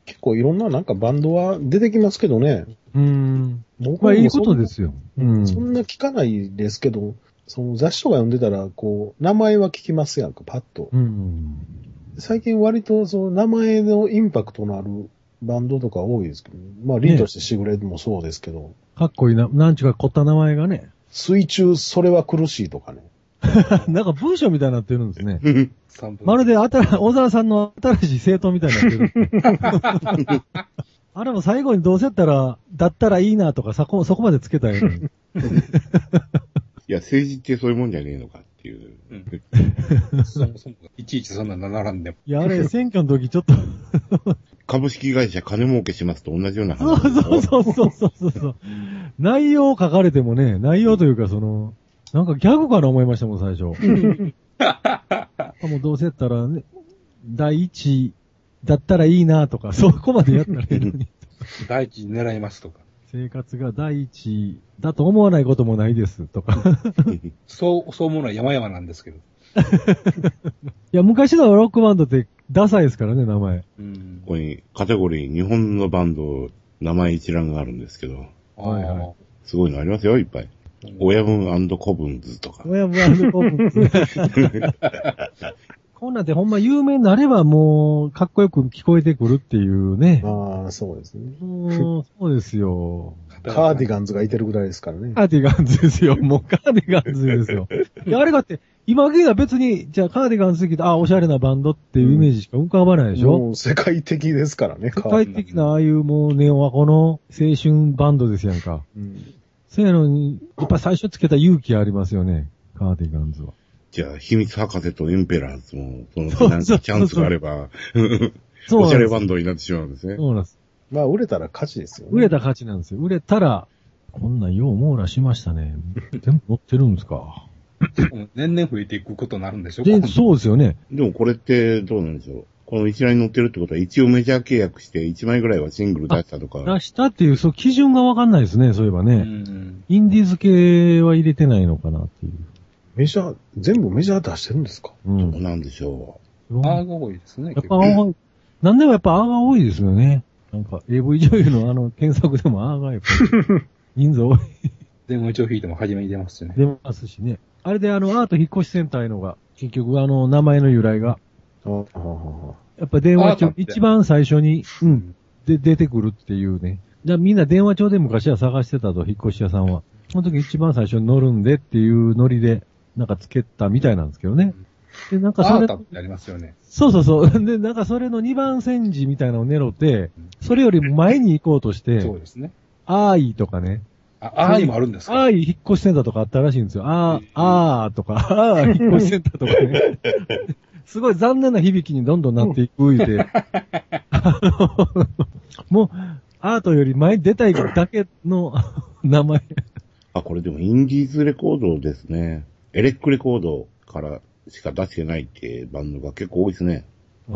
結構いろんななんかバンドは出てきますけどね。うーん。僕まあいいことですよ。うん。そんな聞かないですけど、その雑誌とか読んでたら、こう、名前は聞きますやんか、パッと。うん。最近割とその名前のインパクトのあるバンドとか多いですけど、まあ、リーとしてしぐれもそうですけど、かっこいいな、なんちゅうか凝った名前がね。水中それは苦しいとかね。なんか文章みたいになってるんですね。まるであたら、小沢さんの新しい政党みたいになってる。あれも最後にどうせやったら、だったらいいなとか、そこ、そこまでつけたよ、ね。いや、政治ってそういうもんじゃねえのかっていう。うんそもそもいちいちそんな名並んでも。いや、あれ、選挙の時ちょっと、株式会社金儲けしますと同じようなそう話。そうそうそうそうそう。内容書かれてもね、内容というかその、なんかギャグかな思いましたもん、最初。もうどうせやったらね、第一だったらいいなとか、そこまでやったらいいのに。第一に狙いますとか。生活が第一だと思わないこともないですとか。そう、そう思うのは山々なんですけど。いや、昔のロックバンドってダサいですからね、名前。うんここにカテゴリー、日本のバンド、名前一覧があるんですけど、はいはいすごいのありますよ、いっぱい。親分子分図とか。親分子分 こんなんてほんま有名になればもう、かっこよく聞こえてくるっていうね。ああ、そうですね。そうですよ。カーディガンズがいてるぐらいですからね。カーディガンズですよ。もうカーディガンズですよ。いや、あれがって、今聞いたら別に、じゃあカーディガンズ好きで、あ、おしゃれなバンドっていうイメージしか浮かばないでしょ、もう世界的ですからね、世界的なああいうもうネオワコの青春バンドですやんか。うんそうやのに、やっぱ最初つけた勇気ありますよね。カーディガンズは。じゃあ、秘密博士とエンペラーズも、その、そうなんかチャンスがあれば、おしゃれバンドになってしまうんですね。そうなんです。まあ、売れたら勝ちですよね。売れた価値なんですよ。売れたら、こんなんよう網羅しましたね。全部載ってるんですか。うん年々増えていくことになるんでしょで、そうですよね。でもこれってどうなんでしょうこの一覧に載ってるってことは一応メジャー契約して1枚ぐらいはシングル出したとか。出したっていう、そう、基準がわかんないですね、そういえばうね。ん。インディーズ系は入れてないのかなっていう。メジャー、全部メジャー出してるんですか？う。どうんなんでしょあーが多いですね。やっぱ青が、なんでもやっぱ青が多いですよね。なんか AV 女優のあの検索でも青がやっぱり 人数多い。電話帳引いても初めに出ますしね。出ますしね。あれであのアート引っ越しセンターへのが、結局あの名前の由来が、やっぱ電話帳一番最初に、うん、で、出てくるっていうね。じゃあみんな電話帳で昔は探してたと、引っ越し屋さんは。その時一番最初に乗るんでっていうノリで、なんかつけたみたいなんですけどね。で、なんかそれありますよね。そうそうそう。で、なんかそれの二番煎じみたいなのを狙って、それよりも前に行こうとしてそう、ですね。あーいとかね。あ、あーにもあるんですか？あーい引っ越しセンターとかあったらしいんですよ。あー、あーとか、あー引っ越しセンターとかね。すごい残念な響きにどんどんなっていく上で、あのもう、アートより前に出たいだけの名前。う。あ、これでもインディーズレコードですね。エレックレコードからしか出してないってバンドが結構多いですね。ああ。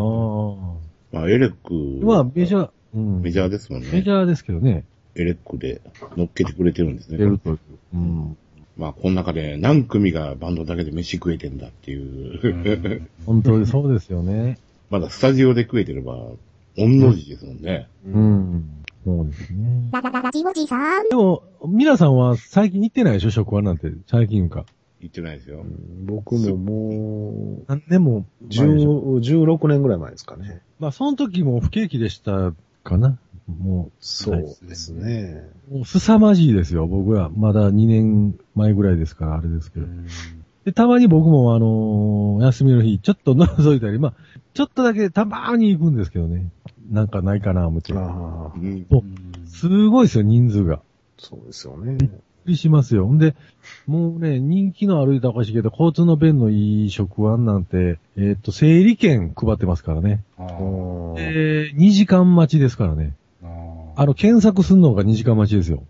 まあ、エレック。まあ、メジャー、うん。メジャーですもんね。メジャーですけどね。エレックで乗っけてくれてるんですね。出るという。うん。まあ、この中で何組がバンドだけで飯食えてんだっていう。うん本当にそうですよね。まだスタジオで食えてれば、御の字ですもんね。うん。そうですね。ララララジオジさん。でも、皆さんは最近行ってないでしょ職場なんて。最近か。言ってないですよ。僕ももう、何年も前でしょ。10 16年ぐらい前ですかね。まあ、その時も不景気でしたかな。もそうですね。う、もう凄まじいですよ。僕ら。まだ2年前ぐらいですから、あれですけど。で、たまに僕もあのー休みの日、ちょっと覗いたり、まあ、ちょっとだけたまーに行くんですけどね。なんかないかな、思って。ああ、すごいですよ、人数が。そうですよね。びっくりしますよ。んで、もうね、人気の歩いたおかしいけど、交通の便のいい食案なんて、えっ、と、整理券配ってますからね。ああえー、2時間待ちですからね。あの、検索するのが2時間待ちですよ。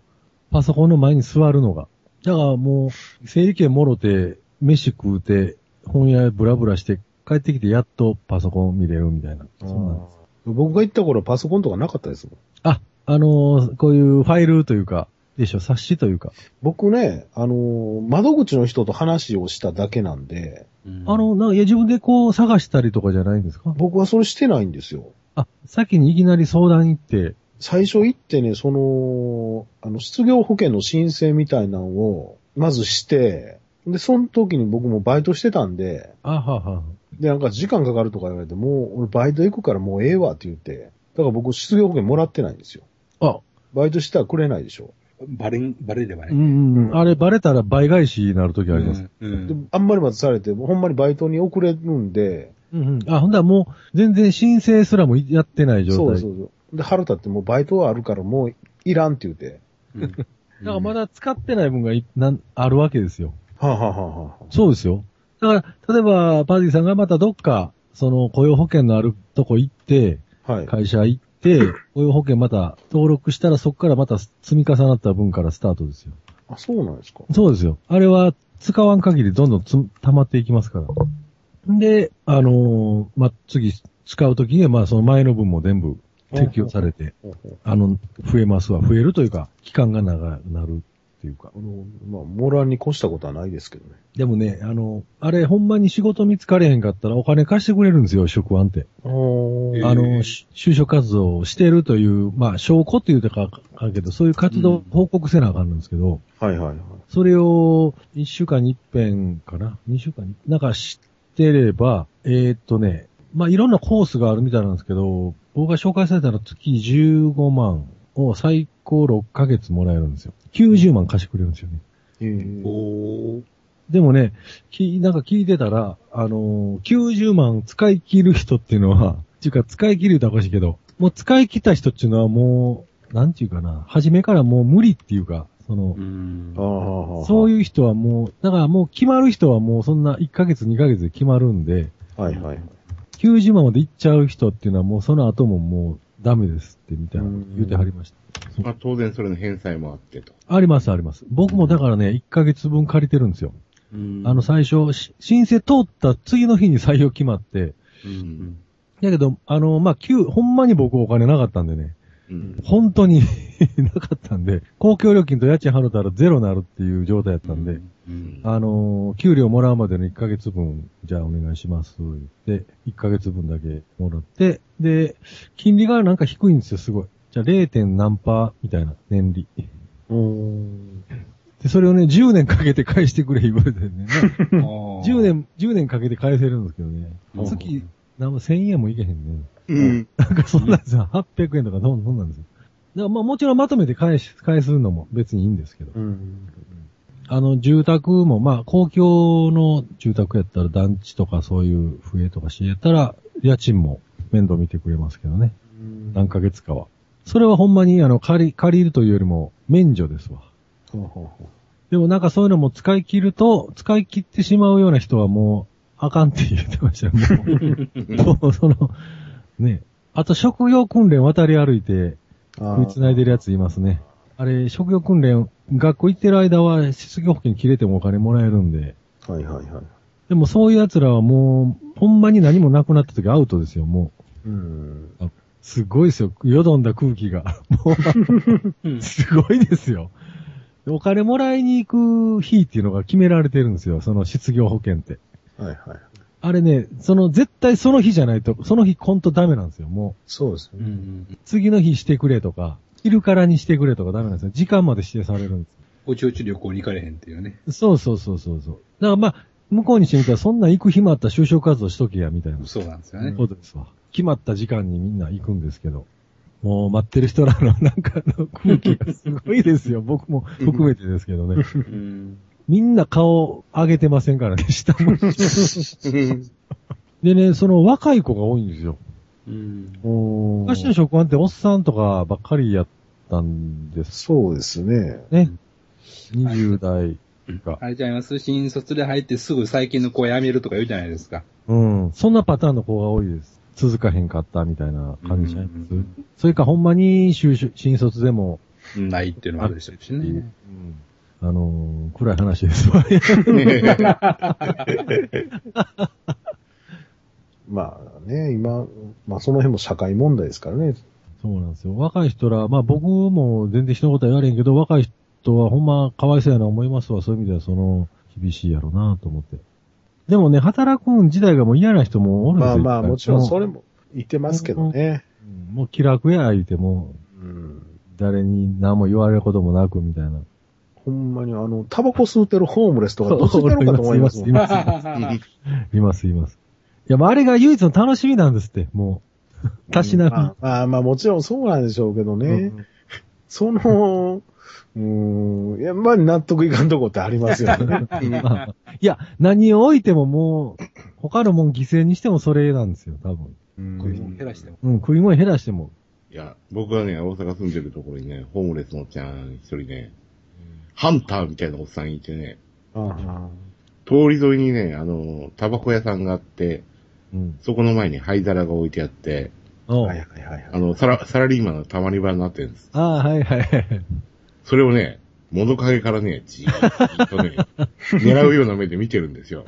パソコンの前に座るのが。だからもう、整理券もろて、飯食うて、本屋へブラブラして、帰ってきてやっとパソコン見れるみたいな。そんなんです僕が行った頃パソコンとかなかったですもん。あ、あのーこういうファイルというか、でしょ、冊子というか。僕ね、あのー窓口の人と話をしただけなんで、うんあの、なんか、いや、自分でこう探したりとかじゃないんですか？僕はそれしてないんですよ。あ、先にいきなり相談行って、最初行ってね、その、あの、失業保険の申請みたいなのを、まずして、で、その時に僕もバイトしてたんで、あはは。で、なんか時間かかるとか言われて、もう、俺バイト行くからもうええわって言って、だから僕失業保険もらってないんですよ。あ、バイトしたらくれないでしょ。バレん、バレればね。うんうんうん。あれバレたら倍返しになるときあります。うんで、あんまり待たされて、ほんまにバイトに遅れるんで、うんうん。あ、ほんだらもう、全然申請すらもやってない状態。そうそうそう。で、腹立ってもうバイトはあるからもういらんって言って、うん。だからまだ使ってない分がいなんあるわけですよ。はあ、はあはあはあ、そうですよ。だから、例えば、パディさんがまたどっか、その雇用保険のあるとこ行って、はい。会社行って、雇用保険また登録したらそこからまた積み重なった分からスタートですよ。あ、そうなんですか。そうですよ。あれは使わん限りどんどんつ溜まっていきますから。で、あのーまあ、次使うときには、まあ、その前の分も全部適用されて、あの、増えますわ。増えるというか、期間が長くなるっていうかあ。の、まあ、モランに越したことはないですけどね。でもね、あの、あれ、ほんまに仕事見つかれへんかったらお金貸してくれるんですよ、職案って。あの、し就職活動をしてるという、まあ、証拠っていうか、かけど、そういう活動を報告せなあかんんですけど、はいはいはい。それを、一週間に一遍かな？二週間に、なんか知ってれば、えーっとね、まあ、いろんなコースがあるみたいなんですけど、僕が紹介されたら月15万を最高6ヶ月もらえるんですよ。90万貸してくれるんですよね。えーおー。でもね、き、なんか聞いてたら、あのー90万使い切る人っていうのは、っていうか使い切るとおかしいけど、もう使い切った人っていうのはもう、なんていうかな、初めからもう無理っていうか、そのう、んあ。あそういいう人はもう、だからもう決まる人はもうそんな1ヶ月2ヶ月で決まるんで、うん。はいはい。90万まで行っちゃう人っていうのはもうその後ももうダメですってみたいなうん言うてはりました。まあ当然それの返済もあってと。ありますあります。僕もだからね、1ヶ月分借りてるんですよ。うんあの、最初、し申請通った次の日に採用決まって、うん。だけど、あの、まあ、旧、ほんまに僕お金なかったんでね、うん。本当に なかったんで、公共料金と家賃払ったらゼロになるっていう状態だったんで、うん。あのー給料もらうまでの1ヶ月分、じゃあお願いします。で、1ヶ月分だけもらって、で、金利がなんか低いんですよ、すごい。じゃあ 0. 何パーみたいな年利。で、それをね、10年かけて返してくれ言われてね、あー10年、10年かけて返せるんですけどね、うん月、なんも1000円もいけへんね。うん。なんかそんなんですよ。800円とかどんなんですよ。だからまあもちろんまとめて返し、返すのも別にいいんですけど。うん。あの、住宅も、まあ、公共の住宅やったら団地とかそういう笛とかしやったら、家賃も面倒見てくれますけどね。何ヶ月かは。それはほんまに、あの、借り、借りるというよりも、免除ですわ。ほうほうほでもなんかそういうのも使い切ると、使い切ってしまうような人はもう、あかんって言ってましたよ。もう、もうその、ね。あと、職業訓練渡り歩いて、うあ踏み繋いでるやついますね。あれ、職業訓練、学校行ってる間は失業保険切れてもお金もらえるんで、はいはいはい。でもそういう奴らはもう、ほんまに何もなくなった時アウトですよ、もうん。う。すごいですよ。よどんだ空気が。もうんう、すごいですよ。お金もらいに行く日っていうのが決められてるんですよ、その失業保険って。はいはい。あれね、その絶対その日じゃないと、その日ほんとダメなんですよ、もそうですね。うん。う。次の日してくれとか、昼からにしてくれとかダメなんですよ。時間まで指定されるんです。おちおち旅行に行かれへんっていうね。そうそうそうそうそう。だからまあ、向こうにしてみたらそんなん行く暇あったら就職活動しとけや、みたいな。そうなんですよね。ことですわ。決まった時間にみんな行くんですけど。もう待ってる人らのなんかの空気がすごいですよ。僕も含めてですけどね。うん。みんな顔上げてませんからね、下も。でね、その若い子が多いんですよ。うん。昔の職場っておっさんとかばっかりやったんですそうですね。ね。20代が。あれちゃいます新卒で入ってすぐ最近の子辞めるとか言うじゃないですか。うん。そんなパターンの子が多いです。続かへんかったみたいな感じちゃいます、うんそれかほんまに就職、新卒でも、ないっていうのもあるでしょうしね。うんあのー暗い話ですわ。まあね、今、まあその辺も社会問題ですからね。そうなんですよ。若い人ら、まあ僕も全然人のことは言われんけど、若い人はほんまかわいそうやな思いますわ。そういう意味ではその、厳しいやろなと思って。でもね、働くん自体がもう嫌な人もおるんですよ。まあまあもちろんそれ。れも言ってますけどね。うんもう気楽や言うても、うん。誰に何も言われることもなくみたいな。ほんまにあの、タバコ吸うてるホームレスとかどうしてるのかと思いますもん います、います、います、います。いや、まああれが唯一の楽しみなんですって、もう。たしなみ。まあまあまあもちろんそうなんでしょうけどね。うん その、うーん、いや、まあ納得いかんとこってありますよね。まあいや、何を置いてももう、他のもん犠牲にしてもそれなんですよ、多分。食い物減らしても。うん、食い物減らしても。いや、僕はね、大阪住んでるところにね、ホームレスのおっちゃん一人ね、ハンターみたいなおっさんいてね、あ通り沿いにね、あの、タバコ屋さんがあって、うん。そこの前に灰皿が置いてあって、はいはいはいはい。あの、サラ、サラリーマンのたまり場になってるんです。ああ、はいはいはい。それをね、物陰からね、じーっとね、狙うような目で見てるんですよ。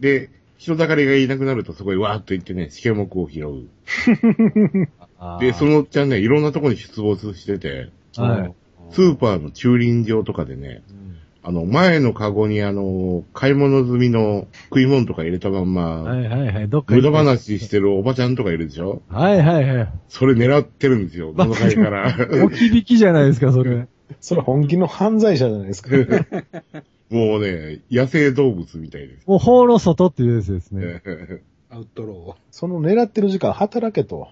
で、人だかりがいなくなるとそこへわーっと行ってね、試験目を拾う。で、そのおっちゃんね、いろんなとこに出没してて、はい。スーパーの駐輪場とかでね、あの、前のカゴにあの、買い物済みの食い物とか入れたまんま、はいはいはい。どっか無駄話してるおばちゃんとかいるでしょ？はいはいはい。それ狙ってるんですよ、物陰から。置き引きじゃないですか、それ。それ本気の犯罪者じゃないですか。もうね、野生動物みたいです。もう法の外っていうやつですね。アウトロその狙ってる時間働けと。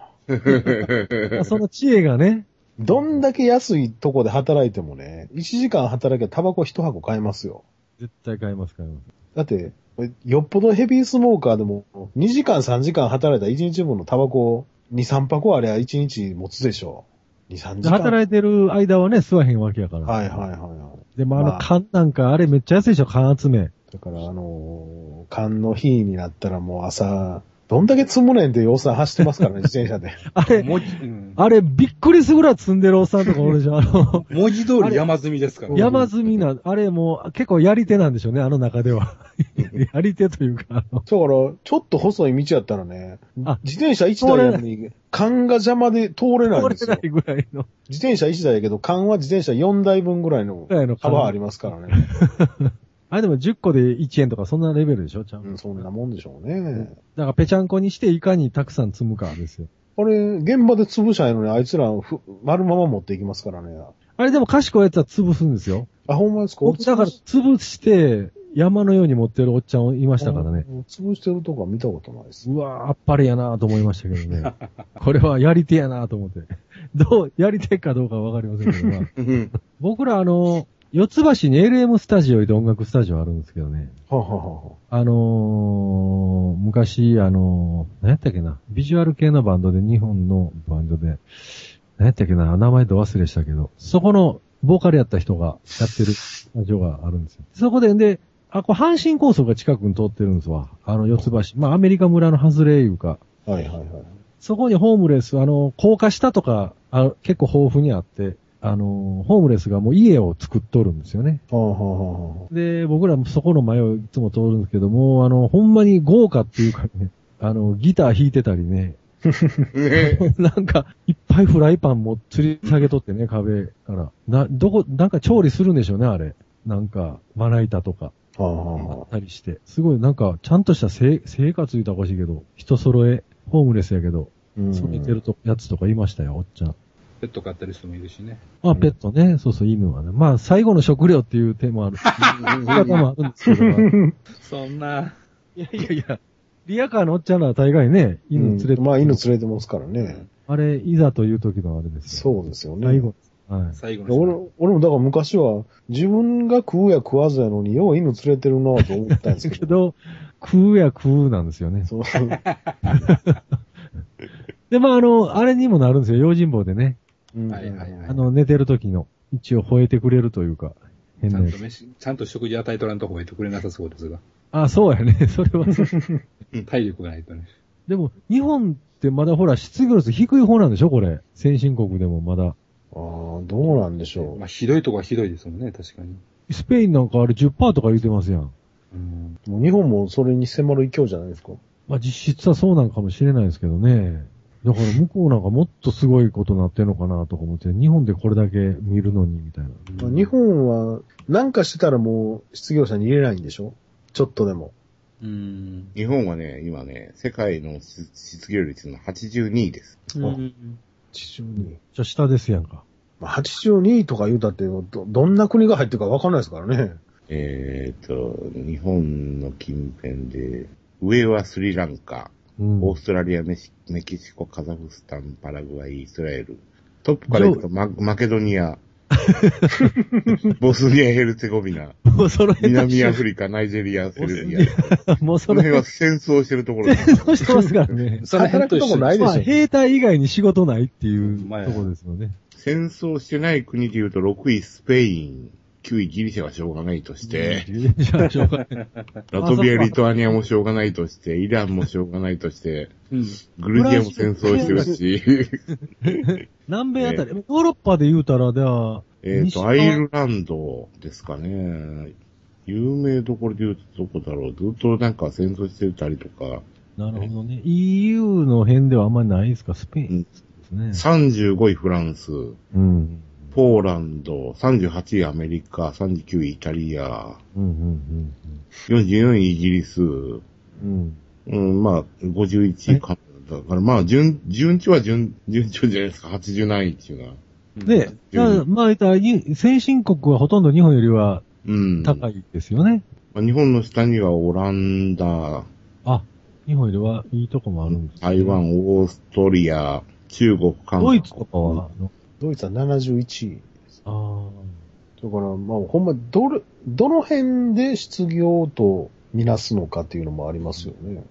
その知恵がね。どんだけ安いとこで働いてもね、1時間働けばタバコ1箱買えますよ。絶対買います、買います。だって、よっぽどヘビースモーカーでも、2時間3時間働いたら1日分のタバコ2、3箱あれば1日持つでしょ。2、3時で間。働いてる間はね、吸わへんわけやから。はいはいはいはい。でもあのまあ缶なんか、あれめっちゃ安いでしょ、缶集め。だからあのー缶の日になったらもう朝、どんだけ積むねんっていうおっさん走ってますからね、自転車で。ー。あれ、文字、うんあれびっくりするぐらい積んでるおっさんとかおるでしょ、あの、文字通り山積みですから。山積みな、あれもう結構やり手なんでしょうね、あの中では。やり手というか、あのだから、ちょっと細い道やったらねあ、自転車1台やのに、缶が邪魔で通れないんですよ通れな。いぐらいの、自転車1台やけど、缶は自転車4台分ぐらいのぐらいの幅ありますからね。あれでも10個で1円とかそんなレベルでしょ、ちゃんと。うん、そんなもんでしょうね。だからペチャンコにしていかにたくさん積むかですよ。あれ、現場で潰しゃいのにあいつらふ丸まま持っていきますからね。あれでも賢いやつは潰すんですよ。あ、ほんまですか？だから潰して山のように持ってるおっちゃんいましたからね。うん。潰してるとこは見たことないです。うわーあっぱれやなと思いましたけどね。これはやり手やなと思って。どう、やり手かどうかはわかりませんけど、まあ僕らあの、四つ橋に LM スタジオで音楽スタジオあるんですけどね。はあはあはあのー、昔あのー、何やったっけな、ビジュアル系のバンドで、日本のバンドで、何やったっけな、名前と忘れしたけど、そこのボーカルやった人がやってるスタジオがあるんですよ。そこで、で、あ、これ阪神高速が近くに通ってるんですわ。あの四つ橋。まあアメリカ村の外れいうか、あはいはいはい。そこにホームレス、あの、高架下とか、あ結構豊富にあって、あの、ホームレスがもう家を作っとるんですよね。で、僕らもそこの前をいつも通るんですけども、あの、ほんまに豪華っていうかね、あの、ギター弾いてたりね、ねなんか、いっぱいフライパンも吊り下げとってね、壁から。な、どこ、なんか調理するんでしょうね、あれ。なんか、まな板とか、はあったりして。すごい、なんか、ちゃんとした生活言うたらおかしいけど、人揃え、ホームレスやけど、そう見てると、やつとかいましたよ、おっちゃん。ペット飼ったり人もいるしね。まあ、ペットね、そうそう、犬はね。まあ、最後の食料っていう点もある。あるんですけど、ま あそんな、いやいやいや、リアカーのおっちゃんらは大概ね、犬連れて、うんまあ犬連れてますからね。あれ、いざという時のあれですよ。そうですよね。最後。はい。最後の俺俺もだから昔は自分が食うや食わずやのに、よう犬連れてるなと思ったんですけ。ど、食うや食うなんですよね。そう で、まあ、あの、あれにもなるんですよ。用心棒でね。うんはいはいはいあの、寝てる時の、一応吠えてくれるというか、変。ちゃんと飯、ちゃんと食事与えとらんと吠えてくれなさそうですが。あ、そうやね。それはそう。体力がないとね。でも、日本ってまだほら、失業率低い方なんでしょこれ。先進国でもまだ。ああ、どうなんでしょまあ、ひどいとこはひどいですもんね、確かに。スペインなんかあれ10%とか言ってますやん。うん。う。もう日本もそれに迫る勢いじゃないですか。まあ実質はそうなんかもしれないですけどね。だから向こうなんかもっとすごいことになってんのかなとか思って、日本でこれだけ見るのにみたいな。まあ日本は、なんかしてたらもう失業者に入れないんでしょ？ちょっとでも。うん。日本はね、今ね、世界の失失業率の82位です。うん。82。じゃあ下ですやんか。まあ、82とか言うたってど、どんな国が入ってるかわかんないですからね。えっ、と、日本の近辺で、上はスリランカ、うん。オーストラリア、メシメキシコ、カザフスタン、パラグアイ、イスラエル。トップから行くとママケドニア、ボスニア・ヘルツェゴビナ、もうその辺南アフリカ、ナイジェリア、セルビア。もうそその辺は戦争してるところです。そうしてますからね。その辺とこないでまあ、しょ。兵隊以外に仕事ないっていうとまあころですよね。戦争してない国で言うと6位スペイン、9位ギリシャはしょうがないとして、じゃあしょうがない ラトビア、リトアニアもしょうがないとして、イランもしょうがないとして、うん。グルジアも戦争してるし、南米あたり、ヨーロッパで言うたら、では、えっと、アイルランドですかね。有名どころで言うとどこだろう。ずっとなんか戦争してたりとか、なるほどね。EU の辺ではあんまりないですか？スペインですね。35位フランス、うん。ポーランド、38位アメリカ、39位イタリア、うん、うん、44位イギリス、うん。うん。うん、まあ、51位か。だからまあ、順、順調は順、順調じゃないですか。80何位っていうのは。で、まあ言ったら、い先進国はほとんど日本よりはうん。高いですよね。まあ、日本の下にはオランダ、あ、日本よりはいいとこもあるんです、ね。台湾、オーストリア、中国、韓国。ドイツとかは、ドイツは71位。あだから、まあ、ほんま、どれ、どの辺で失業とみなすのかっていうのもありますよね。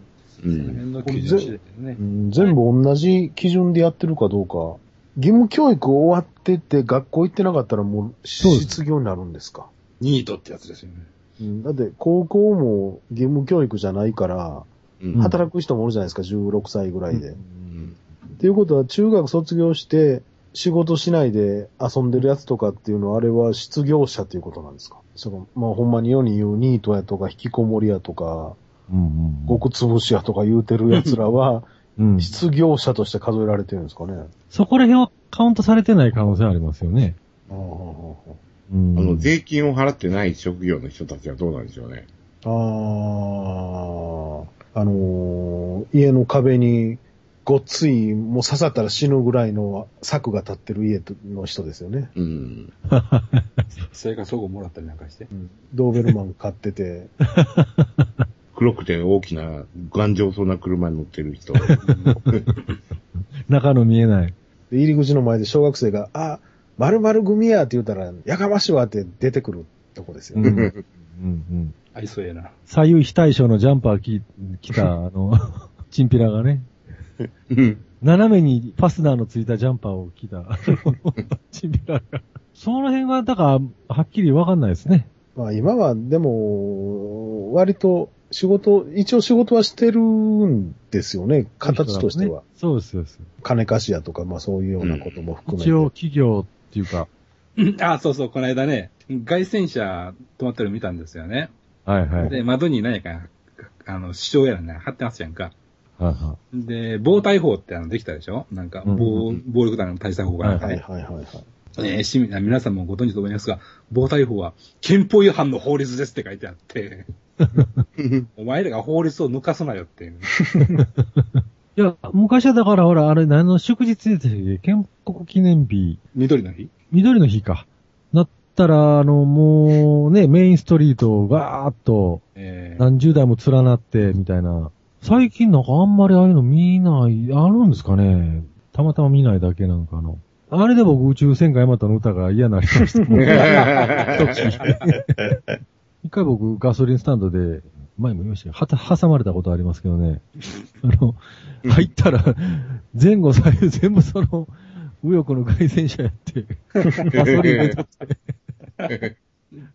うん。その辺の基準次第でねう。ん、全部同じ基準でやってるかどうか。義務教育終わってて学校行ってなかったらもう失業になるんですか？ニートってやつですよね。うん、だって高校も義務教育じゃないから、うん働く人もおるじゃないですか、16歳ぐらいで。あ。うんっていうことは中学卒業して仕事しないで遊んでるやつとかっていうのはあれは失業者っていうことなんですか？その、まあほんまに世に言うニートやとか引きこもりやとか、うんうん。極潰しやとか言うてる奴らは うん。失業者として数えられてるんですかね？そこら辺はカウントされてない可能性ありますよね。ああうん。あの、税金を払ってない職業の人たちはどうなんでしょうね。ああ、あのー家の壁にごっつい、もう刺さったら死ぬぐらいの柵が立ってる家の人ですよね。うん。生活保護もらったりなんかして。ドーベルマン買ってて、黒くて大きな頑丈そうな車に乗ってる人。中の見えない。で入り口の前で小学生が、あ、〇〇組やって言ったら、やかましいわって出てくるとこですよね。うん。うんうん。ありそうやな。左右非対称のジャンパー着着た、あの、チンピラがね、うん斜めにファスナーのついたジャンパーを着た、チンピラが。その辺は、だから、はっきりわかんないですね。まあ今はでも、割と仕事、一応仕事はしてるんですよね、形としては。そうです、そうです。金貸し屋とか、まあそういうようなことも含めて。一応企業っていうか、あ、そうそう、この間ね、外旋車止まってるの見たんですよね。はいはい。で、窓に何か、あの、主張やらね、貼ってますやんか。はいはで、防体法ってあの、できたでしょ？なんか、うん暴、暴力団の対策法がなんかね。はいはいはいはい。えー市民皆さんもご存知と思いますが、防体法は憲法違反の法律ですって書いてあって、お前らが法律を抜かすなよっていう。い。いや、昔はだからほら、あれ何の祝日で建国記念日、緑の日？緑の日か。なったら、あの、もうね、メインストリートガーッとえー何十台も連なって、みたいな。最近なんかあんまりああいうの見ない、あるんですかねたまたま見ないだけなんかの。あれで僕宇宙戦艦ヤマトの歌が嫌になりました。一回僕ガソリンスタンドで、前も言いましたけど、はた、挟まれたことありますけどね。あの、入ったら、前後左右全部その、右翼の外戦車やって、ガソリン入っとって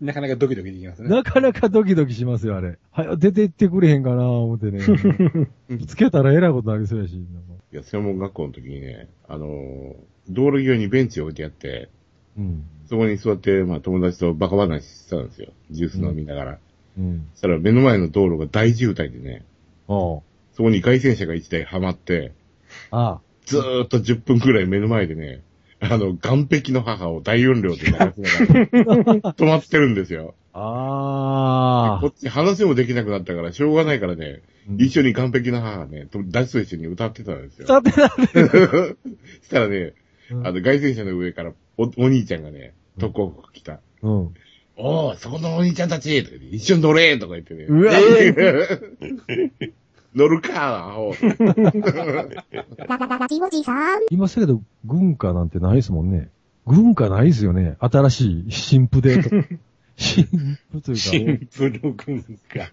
なかなかドキドキできますね。なかなかドキドキしますよ、あれ。は出て行ってくれへんかな、思ってね。つけたらえらいことありそうやし。いや、専門学校の時にね、あのー道路際にベンチを置いてあって、うん。そこに座って、まあ友達とバカ話してたんですよ。ジュース飲みながら。うん。そしたら目の前の道路が大渋滞でね、あそこに外戦車が1台はまって、あ。あずーっと10分くらい目の前でね、あの、岸壁の母を大音量で流しながら、止まってるんですよ。あ。あこっち話もできなくなったから、しょうがないからね、うん一緒に岸壁の母がね、とダチと一緒に歌ってたんですよ。あ。立てなしたらね、うんあの、外戦車の上からお、お兄ちゃんがね、特攻服来た。うん。おー、そこのお兄ちゃんたちとか一緒に乗れとか言ってね。うわ 乗るか、アホ。ラジオジさん。今すけど、軍歌なんてないですもんね。軍歌ないですよね。新しい新婦で。新婦というシンプル軍か。か。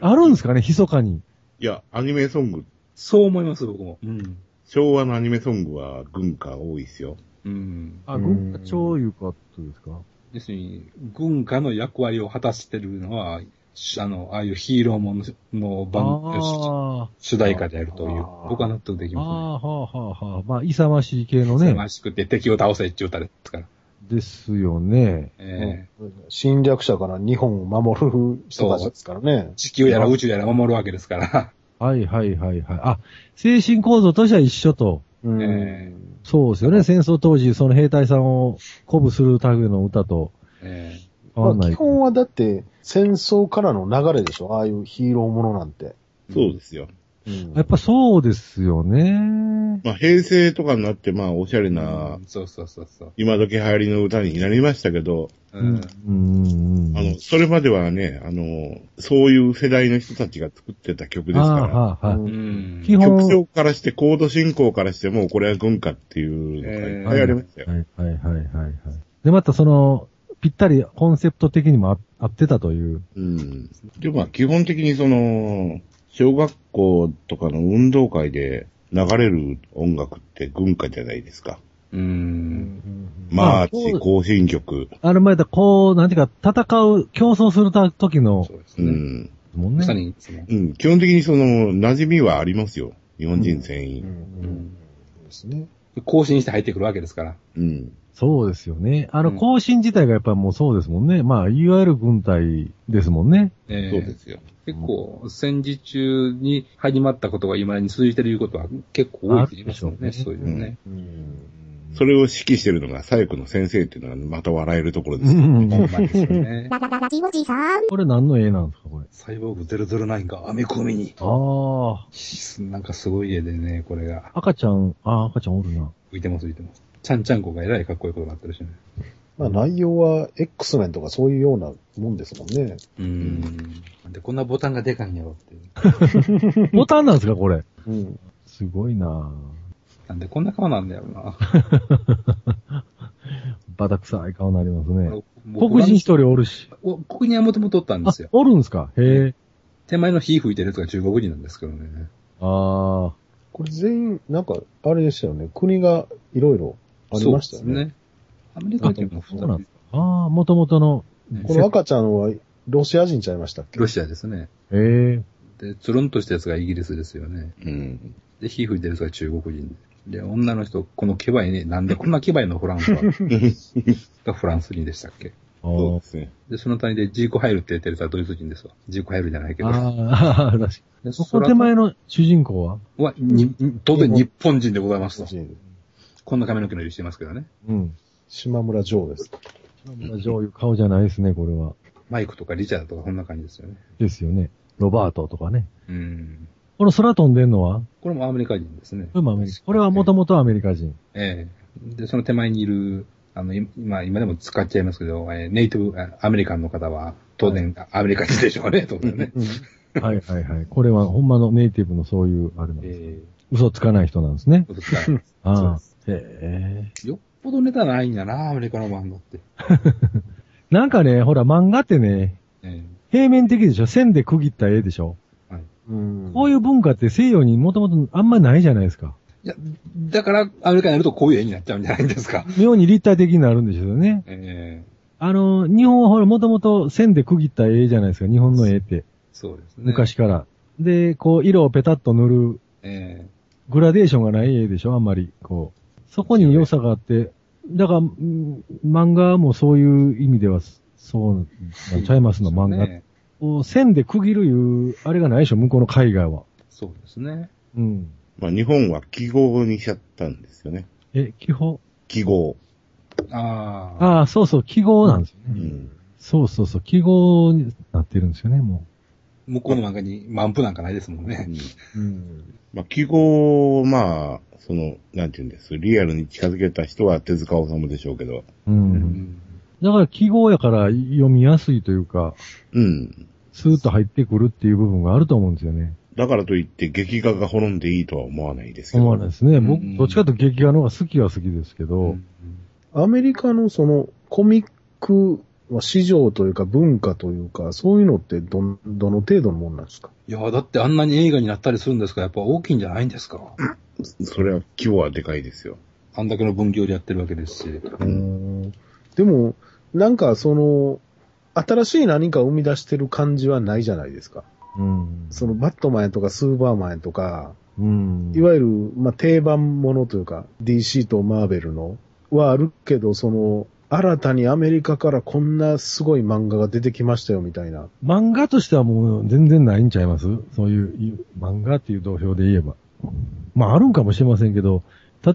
あるんですかね、密かに。いや、アニメソング、そう思います、僕も。うん。昭和のアニメソングは軍歌多いですよ。うん。あ、軍歌超いうことですか要するに、軍歌の役割を果たしてるのは、あの、ああいうヒーローものの番あ主題歌であるというあー、僕は納得できあ。あまあ、はあ、はあ、はあ。まあ、勇ましい系のすね。ね。ましくて敵を倒せって言うたらですから。ですよね。ええ侵略者から日本を守る人たちですからね。地球やら宇宙やら守るわけですから。はいはいはいはい。あ、精神構造としては一緒と。うんえそうですよね。戦争当時、その兵隊さんを鼓舞する類の歌とええ変わんない。まあ基本はだって戦争からの流れでしょ？ああいうヒーローものなんて。そうですよ。うんやっぱそうですよね。まあ、平成とかになって、まあ、おしゃれな、うんそうそうそうそう。今時流行りの歌になりましたけど、ううんん。うんうん。あの、それまではね、あの、そういう世代の人たちが作ってた曲ですああ、から、はあ、はうい。うん。基本曲調からして、コード進行からしても、これは軍歌っていうのがいっぱいありましたよ。はいはいはいはいはい。で、またその、ぴったりコンセプト的にもあ合ってたという。うん。で、まあ、基本的にその、小学校とかの運動会で流れる音楽って軍歌じゃないですか。うん。マーあ行進曲。あれ前だ、こう、なんていうか、戦う、競争するた時のそうですね。うん。もんね。まさに、その、うん。基本的にその、馴染みはありますよ。日本人全うん員。うんですね。更新して入ってくるわけですから。うん。そうですよね。あの、うん行進自体がやっぱもうそうですもんね。まあ、いわゆる軍隊ですもんね。ええそうですよ。結構、戦時中に始まったことが今に続いてるいうことは結構多いって言いますよね、そうういうね。うんそれを指揮してるのが、左翼の先生っていうのがまた笑えるところですよ。ね。ララララジオジさん。これ何の絵なんですか、これ？サイボーグ009が編み込みに。あなんかすごい絵でね、これがあ、赤ちゃん、ああ、赤ちゃんおるな。浮いてます浮いてます。ちゃんちゃんこがえらいかっこいいことになってるしね。まあ内容は X メンとかそういうようなもんですもんね。うーん。なんでこんなボタンがでかいんやろっていう。ボタンなんですか、これ？うん。すごいななんでこんな顔なんだよな。バタ臭い顔になりますね。僕黒人一人おるし。おここにはもともとおったんであすよ、。おるんですか？へえ。手前の火吹いてるやつが中国人なんですけどね。ああ。これ全員、なんか、あれでしたよね。国がいろいろありましたよね。そうですね。アメリカ人もそうなんですか。ああ、もともとの。この赤ちゃんはロシア人ちゃいましたっけ？ロシアですね。へえ。で、つるんとしたやつがイギリスですよね。うん。で、火吹いてるやつが中国人で。で、女の人、このケバイね、なんでこんなケバイのフランスは がフランス人でしたっけ？あそうですね。で、その谷でジーコハイルって言ってるやつはドイツ人ですわ。ジーコハイルじゃないけど。あああ、確かに。でそこ手前の主人公は？は、に、当然日本人でございますと。人こんな髪の毛の色してますけどね。うん。島村ジョーです。醤油顔じゃないですね、これは。マイクとかリチャードとかこんな感じですよね。ですよね。ロバートとかね。うん。この空飛んでんのは？これもアメリカ人ですね。これもアメリカ。これはもともとアメリカ人。ええで、その手前にいる、あの、今、今でも使っちゃいますけど、えーネイティブあアメリカンの方は、当然、アメリカ人でしょうね、当然ね。はいはいはい。これはほんまのネイティブのそういう、あれなんです。え嘘つかない人なんですね。え嘘つかない ああ。へえ。よっぽどネタないんやな、アメリカの漫画って。なんかね、ほら、漫画ってね、え平面的でしょ？線で区切った絵でしょ？うんこういう文化って西洋にもともとあんまないじゃないですか。えいや、だからアメリカにやるとこういう絵になっちゃうんじゃないんですか。妙に立体的になるんでしょうね。ええあの、日本はほら、もともと線で区切った絵じゃないですか、日本の絵って。そうですね。昔から。で、こう、色をペタッと塗る、えグラデーションがない絵でしょ、あんまり。こう。そこに良さがあって、だから、うん漫画もそういう意味では、そうなんちゃいますの、え漫画。ねこう線で区切るいう、あれがないでしょ、向こうの海外は。そうですね。うん。まあ日本は記号にしちゃったんですよね。え、記号？記号。ああ。ああ、そうそう、記号なんですよね。うん。そうそうそう、記号になってるんですよね、も向こうの漫画に満腹なんかないですもんね。うん。まあ記号を、まあ、その、なんて言うんです？リアルに近づけた人は手塚治虫でしょうけど。う。う。うんん。だから記号やから読みやすいというか、うん。スーッと入ってくるっていう部分があると思うんですよね。だからといって劇画が滅んでいいとは思わないですけど。思わないですね。僕うん、どっちかというと劇画の方が好きは好きですけど、アメリカのそのコミックまあ市場というか文化というか、そういうのってどん、どの程度のもんなんですか？いや、だってあんなに映画になったりするんですか？ら、やっぱ大きいんじゃないんですか？それは規模はでかいですよ。あんだけの分業でやってるわけですし。うんでも、なんかその、新しい何かを生み出してる感じはないじゃないですか。うん。そのバットマンやとかスーパーマンやとか、うん。いわゆる、まあ、定番ものというか、DC とマーベルのはあるけど、その、新たにアメリカからこんなすごい漫画が出てきましたよみたいな。漫画としてはもう全然ないんちゃいます？そういう、漫画っていう土俵で言えば。まああるんかもしれませんけど、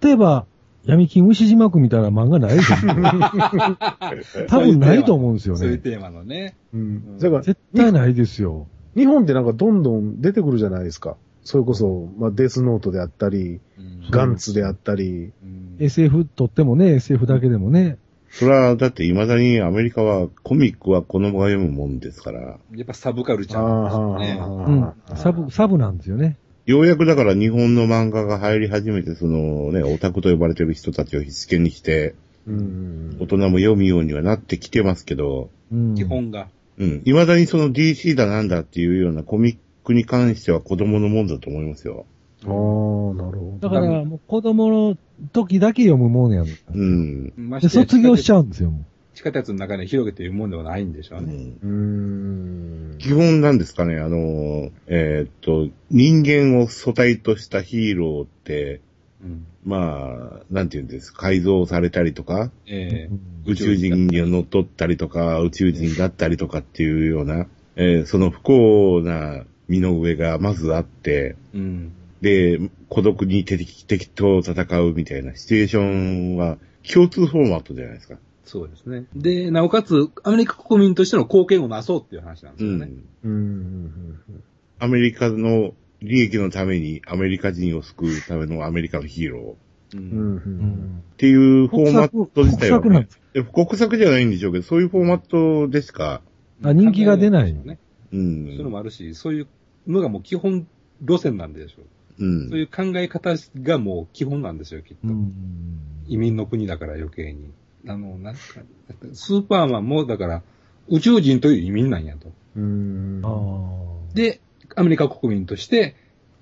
例えば、闇金牛島区みたいな漫画ないですよ。多分ないと思うんですよね。そういうテーマのね。うん。だから、絶対ないですよ。日本ってなんかどんどん出てくるじゃないですか。それこそ、まあ、デスノートであったり、うんガンツであったり、うん SF とってもね、SF だけでもね。それは、だって未だにアメリカはコミックは子供が読むもんですから、やっぱサブカルチあャあーですよね。うん。サブ、サブなんですよね。ようやくだから日本の漫画が入り始めて、そのね、オタクと呼ばれてる人たちを火付けにして、うん大人も読むようにはなってきてますけど、うん。基本が。うん。未だにその DC だなんだっていうようなコミックに関しては子供のもんだと思いますよ。ああ、なるほど。だから、もう子供の時だけ読むもんやん。うん。で、ましてや卒業しちゃうんですよ、も地下鉄の中で広げて読むもんではないんでしょうね。うんうーん。基本なんですかね、あの、えーっと、人間を素体としたヒーローって、うん。まあ、なんていうんです？改造されたりとか、う。ええ宇宙人に乗っ取ったりとか、宇宙人だったりとかっていうような、えーその不幸な身の上がまずあって、うん。で、孤独に敵敵と戦うみたいなシチュエーションは共通フォーマットじゃないですか。そうですね。で、なおかつ、アメリカ国民としての貢献をなそうっていう話なんですよね。うん。うん。アメリカの利益のためにアメリカ人を救うためのアメリカのヒーローっう。うん。うんん。ていうフォーマット自体は、ね国策なんです、いや国策じゃないんでしょうけど、そういうフォーマットでしか、あ人気が出ないね。う。そういうのもあるし、そういうのがもう基本路線なんでしょう。うんそういう考え方がもう基本なんですよ、きっと。うん。移民の国だから余計に。あの、なんか、スーパーマンもだから宇宙人という移民なんやと。で、アメリカ国民として、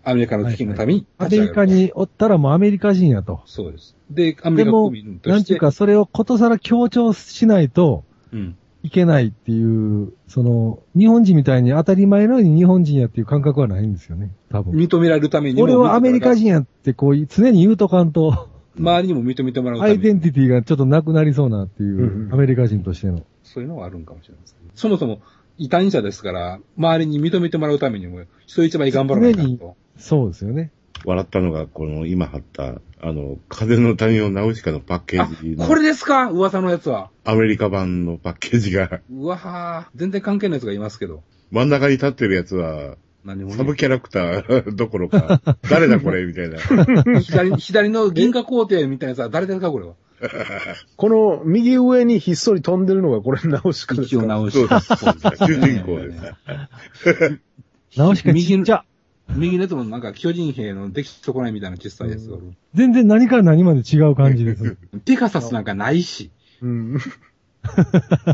アメリカの危機のためにア立ち上がる。メリカにおったらもうアメリカ人やと。そうです。で、アメリカ国民として。なんていうか、それをことさら強調しないとうん。いけないっていう、その、日本人みたいに当たり前のように日本人やっていう感覚はないんですよね、多分。認められるためにも。俺はアメリカ人やってこう、常に言うとかんと、周りにも認めてもらうたアめに。イデンティティがちょっとなくなりそうなっていうう、んアメリカ人としての。そういうのはあるんかもしれません。そもそも、異端者ですから、周りに認めてもらうためにも、人一倍頑張らない常と。そうですよね。笑ったのが、この今貼った、あの、風の谷のナウシカのパッケあージ、のこれですか？噂のやつは。アメリカ版のパッケージが、うわは全然関係ないやつがいますけど。真ん中に立ってるやつは、何もねサブキャラクター どころか、誰だこれ？みたいな。左、左の銀河皇帝みたいなやつは誰ですかこれは？この右上にひっそり飛んでるのがこれ直しかですか？一応直しそうです。主人公です。直しかちっちゃ。右のやつもなんか巨人兵の出来損ないみたいな小さいやつがおる。全然何から何まで違う感じです。ペガサスなんかないし。うん。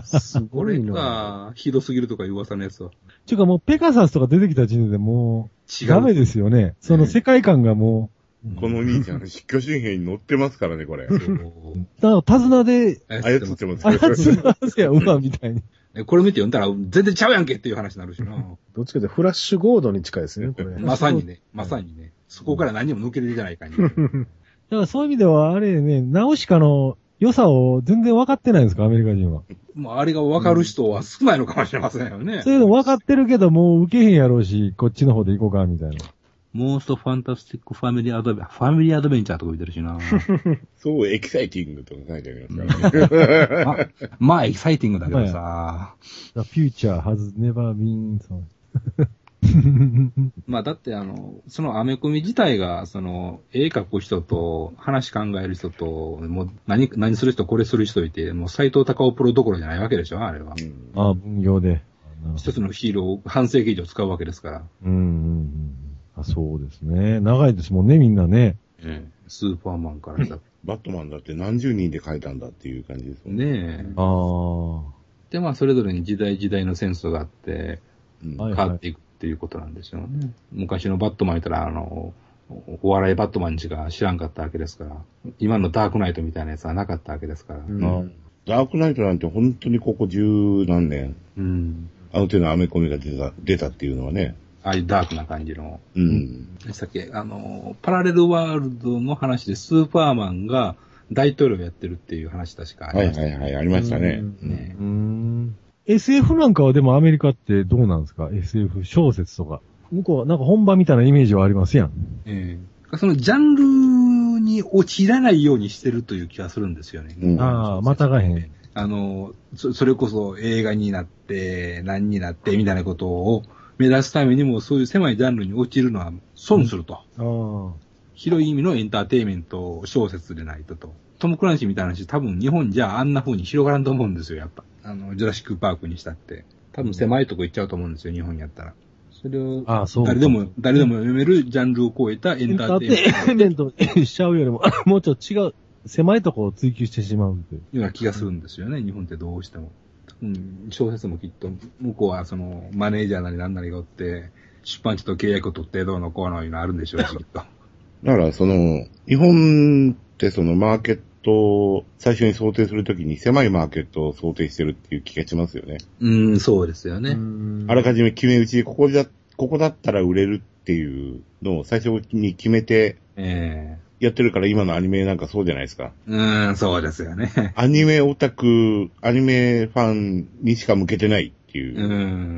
すごいな。が、ひどすぎるとかいう噂のやつは。ちゅうかもうペガサスとか出てきた時点でも違う。うダメですよね。その世界観がもこの兄ちゃん、巨神兵に乗ってますからね、これ。そうう、だから手綱で、操ってますあやつなんせや、うわ、みたいに。えこれ見て読んだら全然ちゃうやんけっていう話になるしな。どっちかというとフラッシュゴードに近いですね、これ。まさにね、まさにね。そこから何も抜けれてない感じ。だからそういう意味では、あれね、ナウシカの良さを全然分かってないんですか、アメリカ人は。もうあれが分かる人は少ないのかもしれませんよね。そういうの分かってるけど、もう受けへんやろうし、こっちの方で行こうか、みたいな。 most fantastic family adven、family adventure とか見てるしな。そう、エキサイティングとか書いてありますからね。ままあ、エキサイティングだけどさ。The future has never been so. まあ、だってあの、そのアメコミ自体が、その、絵描く人と、話考える人と、もう何、何する人、これする人いて、もうさいとう・たかをプロどころじゃないわけでしょ、あれは。うんああ、分業で。一つのヒーローを半世紀以上使うわけですから。うんうんうん。あ、そうですね。長いですもんね、みんなね。スーパーマンからしたら。バットマンだって何十人で書いたんだっていう感じですもんね。ねえ。ああ。で、まあ、それぞれに時代時代のセンスがあって、変わっていくっていうことなんですよね。昔のバットマン言ったら、あの、お笑いバットマンしか知らんかったわけですから、今のダークナイトみたいなやつはなかったわけですから。うんうんダークナイトなんて本当にここ十何年、うん。あの手のアメコミが出た、出たっていうのはね。ああいうダークな感じの。うん。さっき、あの、パラレルワールドの話でスーパーマンが大統領やってるっていう話確かあはりましたいはいはい、ありましたね。うんねうーん。SF なんかはでもアメリカってどうなんですか ?SF 小説とか。向こうはなんか本場みたいなイメージはありますやん。ええそのジャンルに陥らないようにしてるという気がするんですよね。うんああ、またがへん。あの、そそれこそ映画になって、何になって、みたいなことを目指すためにも、そういう狭いジャンルに陥るのは損すると。ああ。広い意味のエンターテインメント小説でないとと。トム・クランシーみたいな話、多分日本じゃあんな風に広がらんと思うんですよ、やっぱ。あの、ジュラシック・パークにしたって。多分狭いとこ行っちゃうと思うんですよ、日本やったら。それを、ああ、そう。誰でも、誰でも読めるジャンルを超えたエンターテインメントエンターテインメントしちゃうよりも、もうちょっと違う、狭いところを追求してしまうという。ような気がするんですよね、日本ってどうしても。うん、小説もきっと、向こうはその、マネージャーなりなんなりがおって、出版社と契約を取ってどうのこうのいうのあるんでしょうし、きっと。だから、その、日本ってそのマーケットを最初に想定するときに狭いマーケットを想定してるっていう気がしますよね。うん、そうですよね。あらかじめ決め打ちでここだ、ここだったら売れるっていうのを最初に決めてえやってるから今のアニメなんかそうじゃないですか。えうん、そうですよね。アニメオタク、アニメファンにしか向けてないっていうう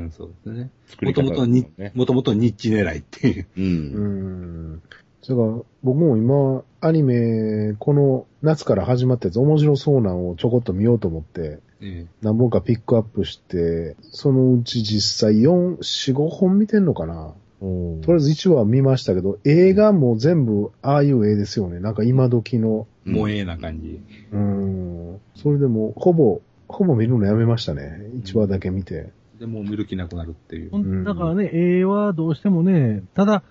んそうですね。作り方だもともとにもともとニッチ狙いっていう。う。うんん。だから、僕も今、アニメ、この夏から始まったやつ面白そうなのをちょこっと見ようと思って、え何本かピックアップして、そのうち実際4、4、5本見てんのかなおとりあえず1話見ましたけど、映画も全部ああいう絵ですよね。なんか今時の。え萌えな感じ。うん。それでも、ほぼ、ほぼ見るのやめましたね。1話だけ見て。でもう見る気なくなるっていう。んだからね、絵はどうしてもね、ただ、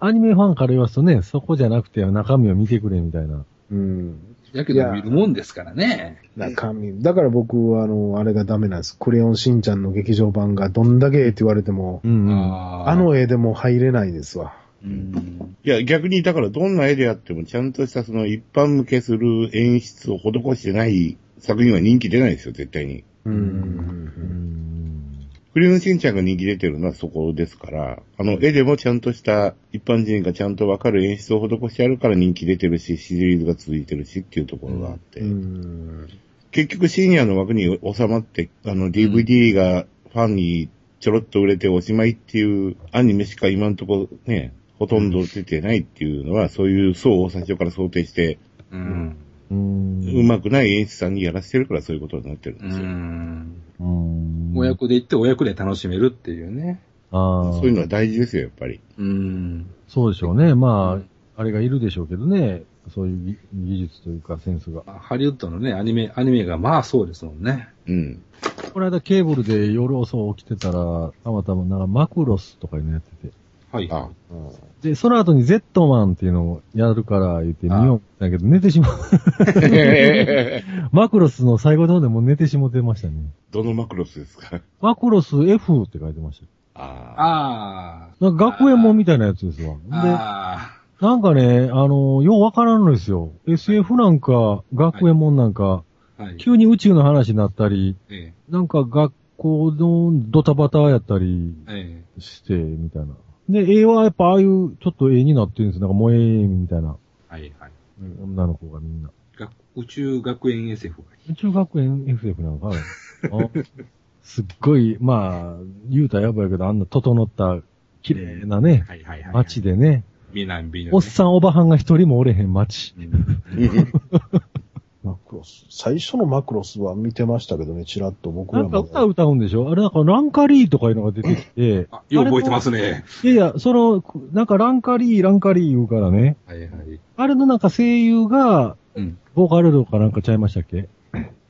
アニメファンから言わすとね、そこじゃなくて中身を見てくれみたいな。うん。やけど見るもんですからね。中身。だから僕は、あの、あれがダメなんです。クレヨンしんちゃんの劇場版がどんだけええって言われても、うん、あの絵でも入れないですわ。うん。いや、逆にだからどんな絵であってもちゃんとしたその一般向けする演出を施してない作品は人気出ないですよ、絶対に。うん。うんクレヨンしんちゃんが人気出てるのはそこですから、あの絵でもちゃんとした一般人がちゃんとわかる演出を施してあるから人気出てるし、シリーズが続いてるしっていうところがあって、うん。結局深夜の枠に収まって、あの DVD がファンにちょろっと売れておしまいっていうアニメしか今んとこね、ほとんど出てないっていうのは、そういう層を最初から想定して、うん。うん。うまくない演出さんにやらせてるからそういうことになってるんうですよ。ん。うん。親子で行って親子で楽しめるっていうね。ああ。そういうのは大事ですよ、やっぱり。うん。そうでしょうね。まあ、あれがいるでしょうけどね。そういう技技術というかセンスが。まあハリウッドのね、アニメ、アニメがまあそうですもんね。うん。この間ケーブルで夜遅起きてたら、たまたまなんかマクロスとかいうのやってて。はい。あ、うんで、その後に Z マンっていうのをやるから言って見ようだけど寝てしまう。マクロスの最後の方でもう寝てしもてましたね。どのマクロスですか？マクロス F って書いてました。ああなんか学園もんみたいなやつですわ。で、なんかね、あの、ようわからんのですよ。SF なんか、学園もんなんか、あ。はい。急に宇宙の話になったり、えなんか学校のドタバタやったりえ。えして、みたいな。で、絵はやっぱああいう、ちょっと絵になってるんですよ。なんか萌えみたいな。え。はいはい。女の子がみんな。学宇宙学園 SF が。宇宙学園 FF なんかあすっごい、まあ、言うたらやばいけど、あんな整った、綺麗なね、はいはいはい。街。でね、美男美女ね。おっさんおばはんが一人もおれへん街。うんマクロス。最初のマクロスは見てましたけどね、ちらっと僕らなんか歌歌うんでしょ？あれなんかランカリーとかいうのが出てきて、あ、よう覚えてますね。いやいや、その、なんかランカリー、ランカリー言うからね、はいはい。あれのなんか声優が、うん。ボーカロイドかなんかちゃいましたっけ？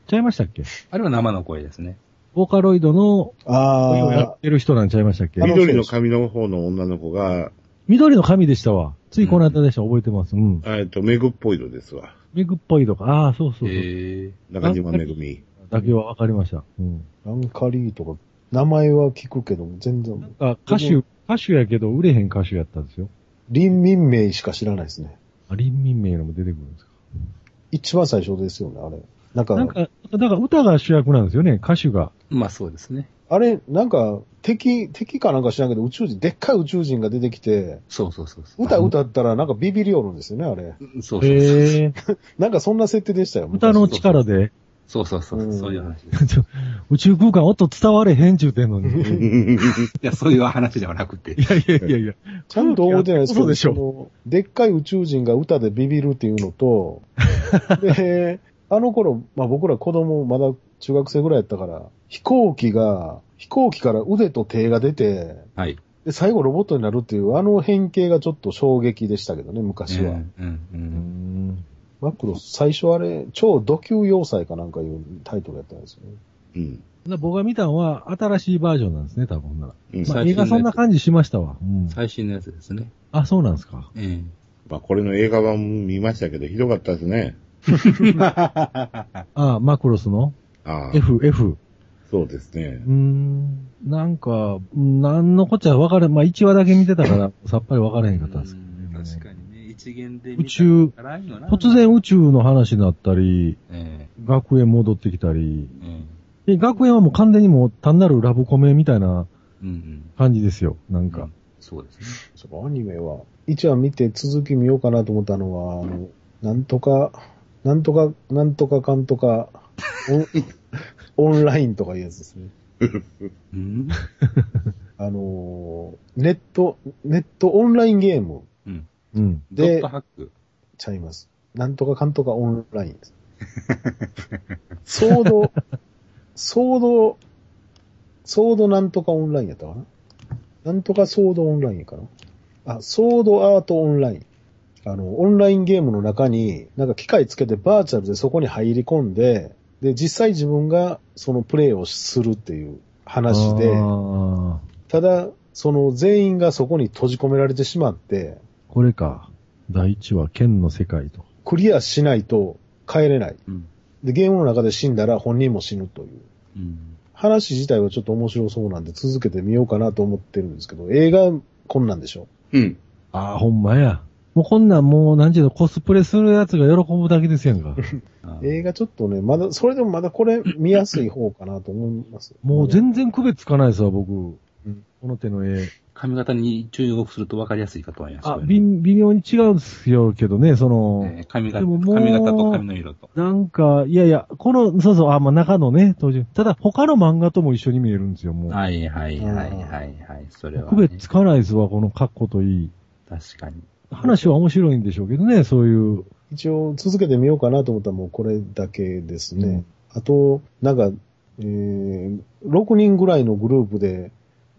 ちゃいましたっけ？あれは生の声ですね。ボーカロイドの声をやあってる人なんちゃいましたっけ？緑の髪の方の女の子が、緑の髪でしたわ。ついこの間でした、覚えてます。うん。えっと、メグっぽいのですわ。メグっぽいとか、ああ、そうそうそう。中島めぐみ。だけはわかりました。うん。あ、ランカリーとか、名前は聞くけど、全然、なんか歌手、歌手やけど売れへん歌手やったんですよ。林民名しか知らないですね。あ、林民名のも出てくるんですか。一番最初ですよね、あれ。なんか、なんか、だから歌が主役なんですよね、歌手が。まあそうですね。あれ、なんか、敵、敵かなんか知らんけど、宇宙人、でっかい宇宙人が出てきて、そうそうそうそう。歌歌ったらなんかビビりおるんですよね、あれ。そうそうそう。へえ。なんかそんな設定でしたよ。歌の力で、そうそうそう。うんそういう話 宇宙空間音伝われへんちゅうてんのに。い いや、そういう話ではなくて。やいやいやいや。ちゃんと覚えてないですけど、そうでしょ。のでっかい宇宙人が歌でビビるっていうのと、で、あの頃、まあ僕ら子供まだ中学生ぐらいやったから、飛行機が、飛行機から腕と手が出て、はい。で、最後ロボットになるっていう、あの変形がちょっと衝撃でしたけどね、昔は。うん、うん、う。うんん。マクロス、最初あれ、超ド級要塞かなんかいうタイトルやったんですよね。うん。だ僕が見たのは新しいバージョンなんですね、多分なら。うんまあ映画そんな感じしましたわ。うん。最新のやつですね。あ、そうなんですか。えまあ、これの映画版見ましたけど、ひどかったですね。あ、マクロスの？ああ、F、F。そうですねうー。ん。なんか、うんなんのこっちゃ分かれ、まあ1話だけ見てたから、さっぱり分からへんかったんですけどね。確かにね、一元で宇宙突然宇宙の話になったり、え学園戻ってきたり、ええで学園はもう完全にもう単なるラブコメみたいな。感じですよ。なんか。そうですね。そのアニメは、一話見て続き見ようかなと思ったのは、あの、なんとか、なんとか、なんとかかんとか、オンラインとかいうやつですね。うんあのー、ネット、ネットオンラインゲームうん。うん。ドッでトハック。ちゃいます。なんとかかんとかオンラインです。ソード、ソード、ソードなんとかオンラインやったかな？なんとかソードオンラインかなあ、ソードアートオンライン。あの、オンラインゲームの中に、なんか機械つけてバーチャルでそこに入り込んで、で、実際自分がそのプレイをするっていう話で、あただ、その全員がそこに閉じ込められてしまって、ーこれか。第一話、剣の世界と。クリアしないと帰れない。うん。で、ゲームの中で死んだら本人も死ぬという。うん。話自体はちょっと面白そうなんで続けてみようかなと思ってるんですけど、映画こんなんでしょ？うん。ああ、ほんまや。もうこんなんもう、なんちゅうの、コスプレするやつが喜ぶだけですやんか。あ 映画ちょっとね、まだ、それでもまだこれ見やすい方かなと思います。もう全然区別つかないですわ、僕。んこの手の絵。髪型に注目すると分かりやすいかと思います。あ、微微妙に違うんですよ、けどね、その、えー髪型、でももう髪型と髪の色と。なんか、いやいや、この、そうそう、あ、まあ、中のね、登場。ただ、他の漫画とも一緒に見えるんですよ、もう。はいはいはいはいはい。それは、区ね。別つかないですわ、この格好といい。確かに。話は面白いんでしょうけどね、そういう。一応続けてみようかなと思ったらもうこれだけですね。あと、なんか、えー、6人ぐらいのグループで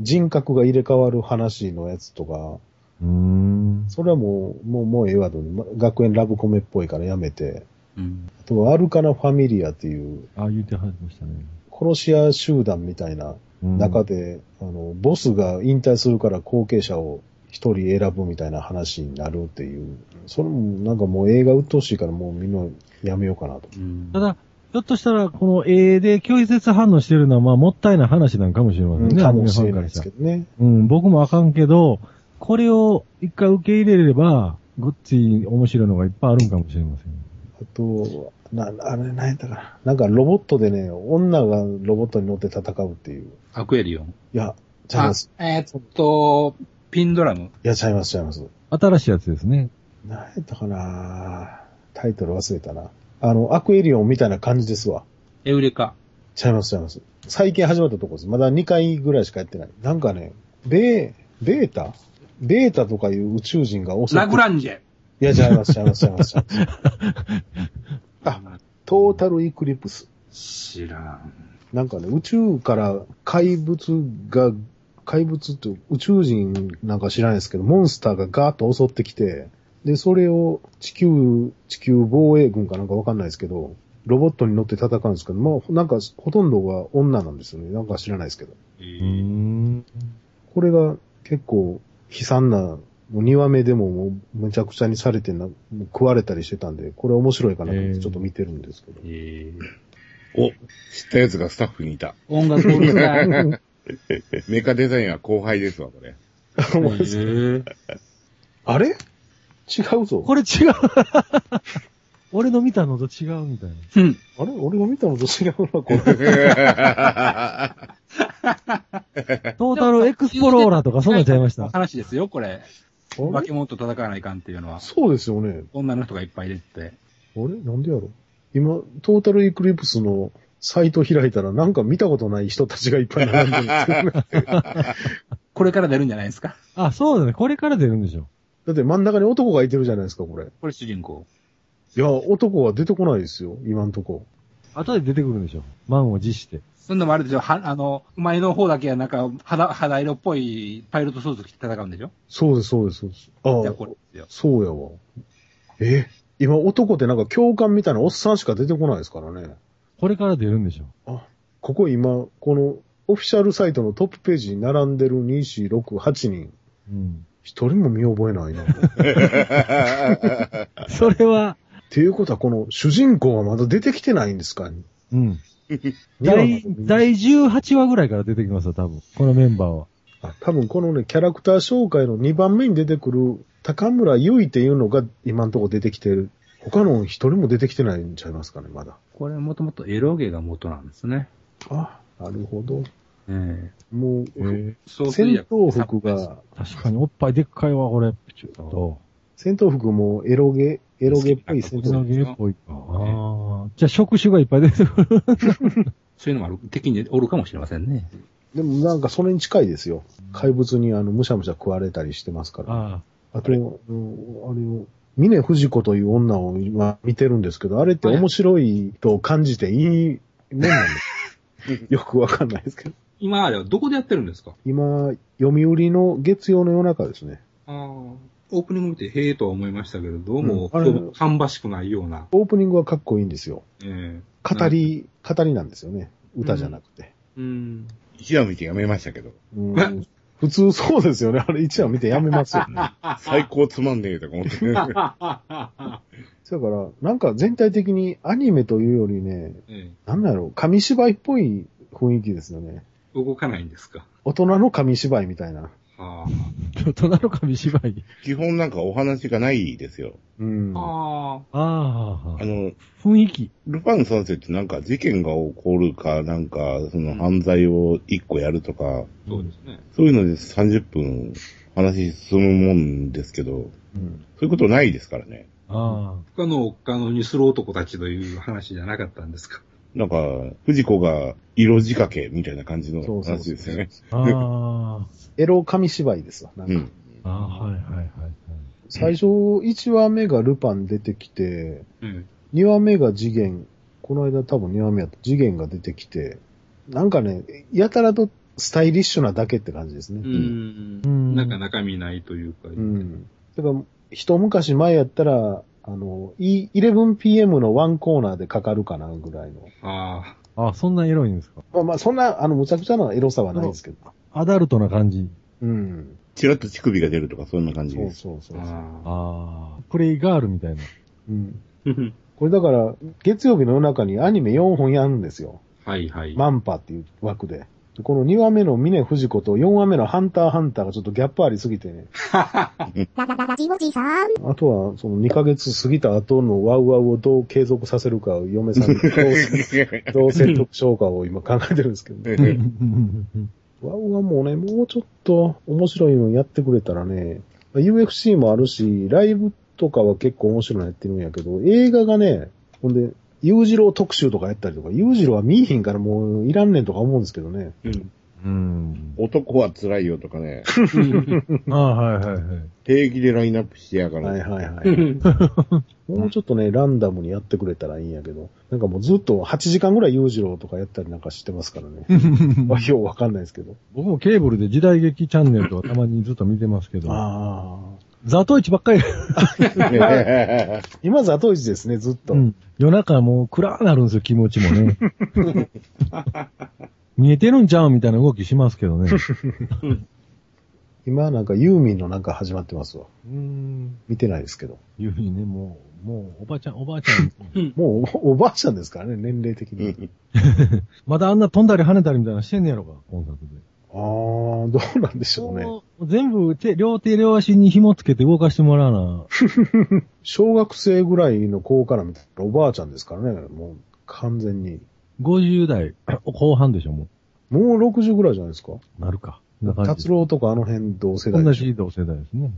人格が入れ替わる話のやつとか、うーん。それはもう、もう、もうええわと、ま学園ラブコメっぽいからやめて、うん。あとはアルカナファミリアっていうああ、言ってはりましたね。殺し屋集団みたいなうん中で、あの、ボスが引退するから後継者を一人選ぶみたいな話になるっていう。それもなんかもう映画鬱陶しいからもうみんなやめようかなと。うんただ、ひょっとしたら、この絵で拒絶反応してるのは、まあ、もったいない話なんかもしれませんね。かアニメもしれないでファンからしたらすけどね。うん、僕もあかんけど、これを一回受け入れれば、グッチー面白いのがいっぱいあるんかもしれません。あと、な、あれ、何やったかな。なんかロボットでね、女がロボットに乗って戦うっていう。アクエリオン。いや、ちゃいあます。、えーっと、ピンドラム？いや、ちゃいます、ちゃいます。新しいやつですね。何やったかな？タイトル忘れたな。あの、アクエリオンみたいな感じですわ。エウレカ。ちゃいます、ちゃいます。最近始まったとこです。まだ2回ぐらいしかやってない。なんかね、ベー、ベータ？ベータとかいう宇宙人が襲ってラグランジェ。いや、ちゃいます、ちゃいます、ちゃいます。ちゃいますあ、トータルイクリプス。知らん。なんかね、宇宙から怪物が、怪物って宇宙人なんか知らないですけど、モンスターがガーッと襲ってきて、で、それを地球、地球防衛軍かなんかわかんないですけど、ロボットに乗って戦うんですけど、まあ、なんかほとんどが女なんですよね。なんか知らないですけど。これが結構悲惨な、もう2話目でももうめちゃくちゃにされてな、もう食われたりしてたんで、これ面白いかなと思ってちょっと見てるんですけど。えーお、知ったやつがスタッフにいた。音楽うるさい。メカデザインは後輩ですわ、これ。あれ？違うぞ。これ違う。俺の見たのと違うみたいな。うん。あれ？俺が見たのと違うな、これ。トータルエクスプローラーとかそんなんちゃいました？話ですよ、これ。あれ？化け物と戦わないかんっていうのは。そうですよね。女の人がいっぱい出てて。あれ？なんでやろ今、トータルイクリプスのサイト開いたらなんか見たことない人たちがいっぱい並んでるんですけどね。これから出るんじゃないですか？あ、そうだね。これから出るんでしょ。だって真ん中に男がいてるじゃないですか、これ。これ主人公。いや、男は出てこないですよ、今んとこ。後で出てくるんでしょ。満を持して。そんなもあれでしょ、は、あの、前の方だけはなんか、肌、肌色っぽいパイロットスーツ着て戦うんでしょ？そうです、そうです、そうです。ああじゃあ、これ。そうやわ。え？今男ってなんか教官みたいなおっさんしか出てこないですからね。これから出るんでしょ。あ、ここ今、このオフィシャルサイトのトップページに並んでる2、4、6、8人。うん。一人も見覚えないな。っ それは、ていうことは、この主人公はまだ出てきてないんですか？うん。第第18話ぐらいから出てきますよ、多分。このメンバーは。あ多分このね、キャラクター紹介の2番目に出てくる高村優衣っていうのが今んとこ出てきてる。他の一人も出てきてないんちゃいますかね、まだ。これもともとエロゲが元なんですね。あ、なるほど。えもう、えそう戦闘服が、確かにおっぱいでっかいわ、これ。ちょっと。戦闘服もエロゲ、エロゲっぽい戦闘服。ゲーっぽいか。ああ。じゃあ触手がいっぱい出てくる。そういうのもある、敵におるかもしれませんね。でもなんかそれに近いですよ。怪物にあの、むしゃむしゃ食われたりしてますから。ああと、あのあれを、峰不二子という女を今見てるんですけど、あれって面白いと感じていいもんなんです。よくわかんないですけど。今あれはどこでやってるんですか？今、読売の月曜の夜中ですね。ああ。オープニング見て、へえとは思いましたけど、どうも、うんあれそう芳しくないような。オープニングはかっこいいんですよ。ええ語り、語りなんですよね。歌じゃなくて。うん。一話見てやめましたけど。うん 普通そうですよね。あれ一話見てやめますよね。最高つまんねえとか思って。だから、なんか全体的にアニメというよりね、えなんだろう、紙芝居っぽい雰囲気ですよね。え動かないんですか？大人の紙芝居みたいな。ああ。大人の紙芝居。基本なんかお話がないですよ。うん。あ。あああ。あの、雰囲気。ルパン三世ってなんか事件が起こるか、なんかその犯罪を一個やるとか、あ、そうですね。そういうので30分話進むもんですけど、うんそういうことないですからね。あ不可能を可能にする男たちという話じゃなかったんですか？なんか、藤子が色仕掛けみたいな感じのそうそう話ですよね。あ。あエロ紙芝居ですわ。なんかうん。あ。ああ、はいはいはいはい。最初、1話目がルパン出てきて、うん。2話目が次元、この間多分2話目やった次元が出てきて、なんかね、やたらとスタイリッシュなだけって感じですね。うん。うんなんか中身ないというか。うん。だから、一昔前やったら、あの、E- 11pm のワンコーナーでかかるかなぐらいの。ああ、そんなエロいんですか？まあまあ、そんな、あの、むちゃくちゃなエロさはないですけど。アダルトな感じ。うん。チラッと乳首が出るとか、そんな感じそうです。そうそうそう。あああ、プレイガールみたいな。うん。ー これだから、月曜日の夜中にアニメ4本やるんですよ。はいはい。マンパっていう枠で。この2話目の峰藤子と4話目のハンターハンターがちょっとギャップありすぎてね。あとは、その2ヶ月過ぎた後のワウワウをどう継続させるかを嫁さんにどうどう説得しようかを今考えてるんですけどね。ワウワウもね、もうちょっと面白いのやってくれたらね、UFC もあるし、ライブとかは結構面白いのやってるんやけど、映画がね、ほんで、裕次郎特集とかやったりとか、裕次郎は見えへんからもういらんねんとか思うんですけどね。うん。うん。男は辛いよとかね、ああ、はいはいはい。平気でラインナップしてやがる。はいはいはい。もうちょっとね、ランダムにやってくれたらいいんやけど、なんかもうずっと8時間ぐらい裕次郎とかやったりなんかしてますからね。まあ、ようわかんないですけど。僕もケーブルで時代劇チャンネルとかたまにずっと見てますけど、ああ。ザトイチばっかり、今、ザトイチですね、ずっと。うん、夜中もう暗くなるんですよ、気持ちもね。見えてるんちゃうみたいな動きしますけどね。今なんかユーミンのなんか始まってますわ。うん。見てないですけど。いうふうにね、もう、もう、おばちゃん、おばあちゃん。もうおおばあちゃんですからね、年齢的に。まだあんな飛んだり跳ねたりみたいなのしてんねやろか、コンサートで。ああ、どうなんでしょうね。全部手、両手両足に紐つけて動かしてもらうな。小学生ぐらいの子から見たらおばあちゃんですからね、もう完全に。50代 後半でしょ、ももう60ぐらいじゃないですか？う。なるか。達郎とかあの辺同世代同。じ同世代ですね。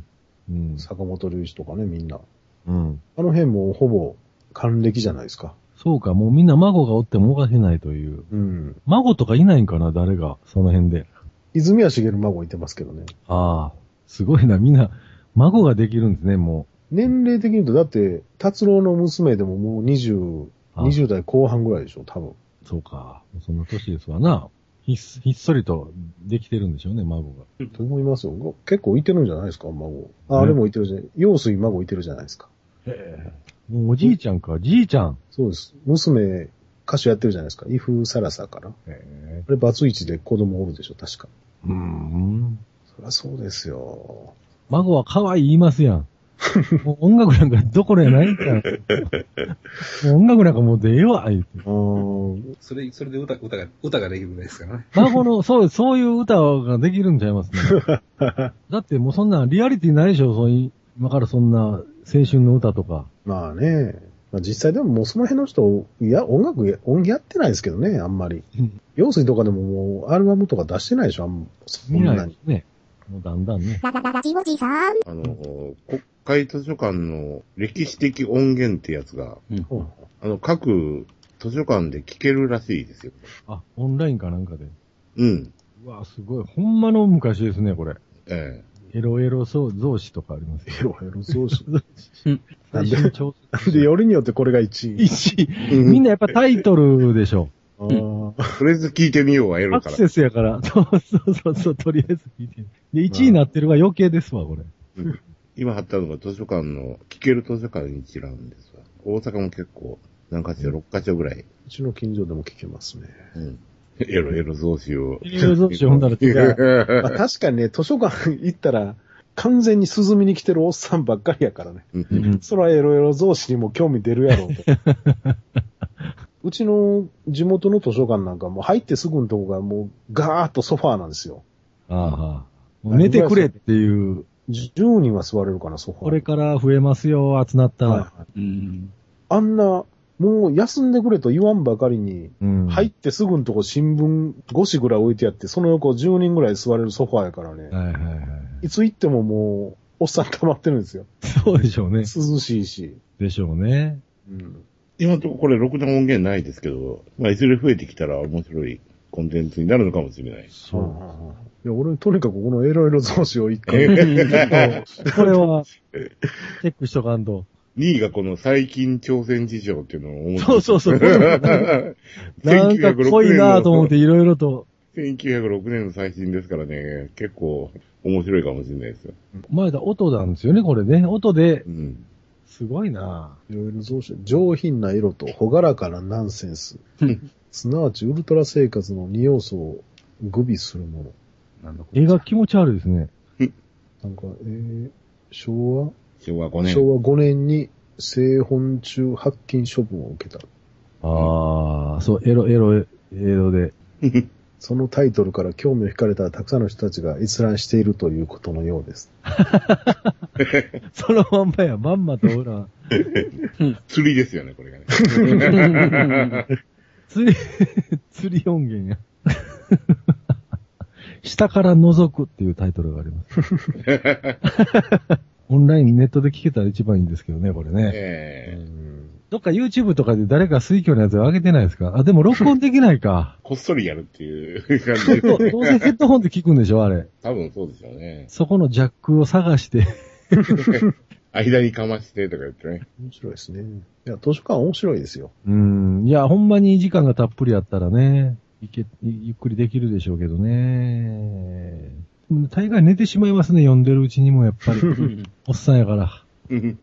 うん。坂本龍一とかね、みんな。うん。あの辺もほぼ還暦じゃないですか。そうか、もうみんな孫がおってもおかしないという。うん。孫とかいないんかな、誰が、その辺で。泉谷しげる孫いてますけどね。ああ、すごいな、みんな、孫ができるんですね、も年齢的に言うと、だって、達郎の娘でももう20、あ20代後半ぐらいでしょ、多分。う。そうか。そんな年ですわな。ひっひっそりとできてるんでしょうね、孫が。と思いますよ。結構いてるんじゃないですか、孫。あ、あれもいてるじゃない。陽水孫いてるじゃないですか。もうおじいちゃんか、じいちゃん。そうです。娘、歌手やってるじゃないですか。イフ・サラサかな。あへれ、バツイチで子供おるでしょ、確か。うん。そりゃそうですよ。孫は可愛い言いますやん。もう音楽なんかどころやないんか。もう音楽なんかもうでええわ、言うて。それ、それで歌、歌が、歌ができるぐらいですからね。孫の、そう、そういう歌ができるんちゃいますね。だってもうそんなリアリティないでしょ、そういう、今からそんな青春の歌とか。まあね。まあ、実際でももうその辺の人、いや、音楽や、音やってないですけどね、あんまり。陽水とかでももう、アルバムとか出してないでしょ、あんそ見んなに。ね。もうだんだんね。ララララジオジさん。あの、国会図書館の歴史的音源ってやつが、うん。うんあの、各図書館で聞けるらしいですよ。あ、オンラインかなんかで。うん。うわ、すごい。ほんまの昔ですね、これ。えエロエロそう増資とかあります？よ。ヘロヘロ増資。最新調査。で、よりによってこれが1位？一えみんなやっぱタイトルでしょ。あーとりあえず聞いてみようはエアロから。クセスやから。そうそうそうそう、とりあえず聞いてる。で、1位になってるは余計ですわ、これ。うん今貼ったのが図書館の、聞ける図書館に一覧ですわ。大阪も結構、何か所、6カ所ぐらい。うちの近所でも聞けますね。うん。エロエロ増資を。エロ増資ほんなら違う。まあ、確かにね、図書館行ったら、完全に涼みに来てるおっさんばっかりやからね。そらエロエロ増資にも興味出るやろうと。うちの地元の図書館なんかもう入ってすぐのとこがもうガーッとソファーなんですよ。ああ寝てくれっていう、10人は座れるかな、ソファー。これから増えますよ、集まったら。はいうん。あんな、もう休んでくれと言わんばかりに、うん。入ってすぐのとこ新聞5紙ぐらい置いてあって、その横10人ぐらい座れるソファーやからね。はいはいはい。いつ行ってももう、おっさん溜まってるんですよ。そうでしょうね。涼しいし。でしょうね。うん。今のところこれ、ろくな音源ないですけど、まあ、いずれ増えてきたら面白いコンテンツになるのかもしれない。そう。いや、俺、とにかくこのエロエロ増資を一回、これは、チェックしとかんと。2位がこの最近挑戦事情っていうのを面そうそうそう。なんか濃いなぁと思っていろいろと。1906年の最新ですからね、結構面白いかもしれないですよ。前だ、音なんですよね、これね。音でう、ん。すごいなエロエロ増資、上品な色と朗らかなナンセンス。すなわち、ウルトラ生活の二要素を具備するもの。なんだこれ。絵が気持ち悪いですね。なんか、えー、昭和昭和5年。昭和5年に製本中発禁処分を受けた。ああ、そう、エロ、エロ、エロで。そのタイトルから興味を惹かれたたくさんの人たちが閲覧しているということのようです。そのまんまや、まんまとほら、釣りですよね、これがね。釣り、釣り音源や。下から覗くっていうタイトルがあります。オンラインネットで聞けたら一番いいんですけどね、これね。ええどっか YouTube とかで誰か水挙のやつ上げてないですか？あ、でも録音できないか。こっそりやるっていう感じどね。どうせヘッドホンで聞くんでしょあれ。多分そうでしょうね。そこのジャックを探して。間にかましてとか言ってね。面白いですね。いや、図書館面白いですよ。うん。いや、ほんまに時間がたっぷりあったらね、いけ、ゆっくりできるでしょうけどね。大概寝てしまいますね、読んでるうちにもやっぱり。おっさんやから。うん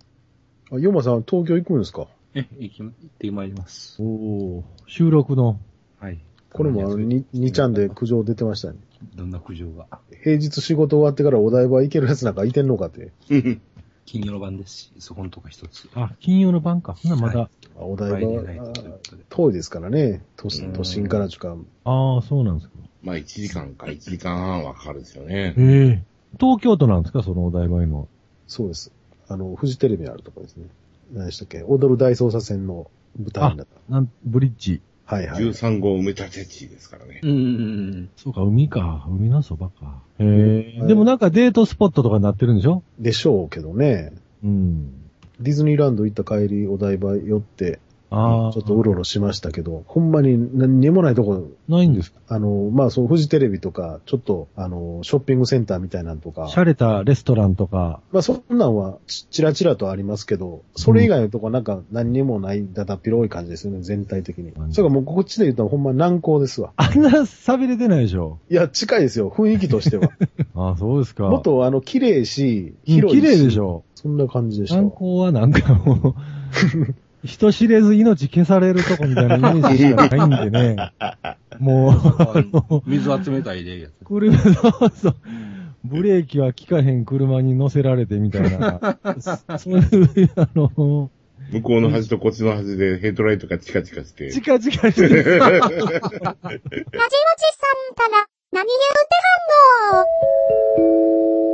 あ、ヨマさん、東京行くんですか？え、行き、行ってまいります。おお収録の。はい。これもあの、に、2ちゃんで苦情出てましたね。どんな苦情が。平日仕事終わってからお台場行けるやつなんかいてんのかって。金曜の晩ですし、そこのとこ一つ。あ、金曜の晩か。ほな、まだ。はあお台場。遠いですからね。都うん都心からちゅうか。ああ、そうなんですか。まあ1時間か1時間半はかかるですよね。ええ東京都なんですかそのお台場の。そうです。あの、フジテレビあるとこですね。何でしたっけ？踊る大捜査線の舞台になっなん、ブリッジ。た。はいはい。13号埋め立て地ですからね。うんうんうん。そうか、海か。海のそばか。へえ。はいでもなんかデートスポットとかになってるんでしょ？でしょうけどね。うん。ディズニーランド行った帰り、お台場寄って、ああ。ちょっとうろうろしましたけど、ほんまに何にもないとこ、ないんですか？あの、まあ、そう、フジテレビとか、ちょっと、あの、ショッピングセンターみたいなんとか、洒落たレストランとか。まあ、そんなんはち、ちらちらとありますけど、それ以外のとこなんか何にもない、だだっ広い感じですよね、全体的に。うんそれからもうこっちで言ったらほんま難航ですわ。あんな錆びれてないでしょ？いや、近いですよ、雰囲気としては。ああ、そうですか。もっと、あの、綺麗し、うん広いし。綺麗でしょそんな感じでしたわ。観光はなんかもう、人知れず命消されるとこみたいなイメージしかないんでね。もう、あの、水は冷たいで、やつ。車、そうそう。ブレーキは効かへん車に乗せられてみたいな。そ そういう、あの、向こうの端とこっちの端でヘッドライトがチカチカして。チカチカしてる。ラジオチさんたら、何言うてはんの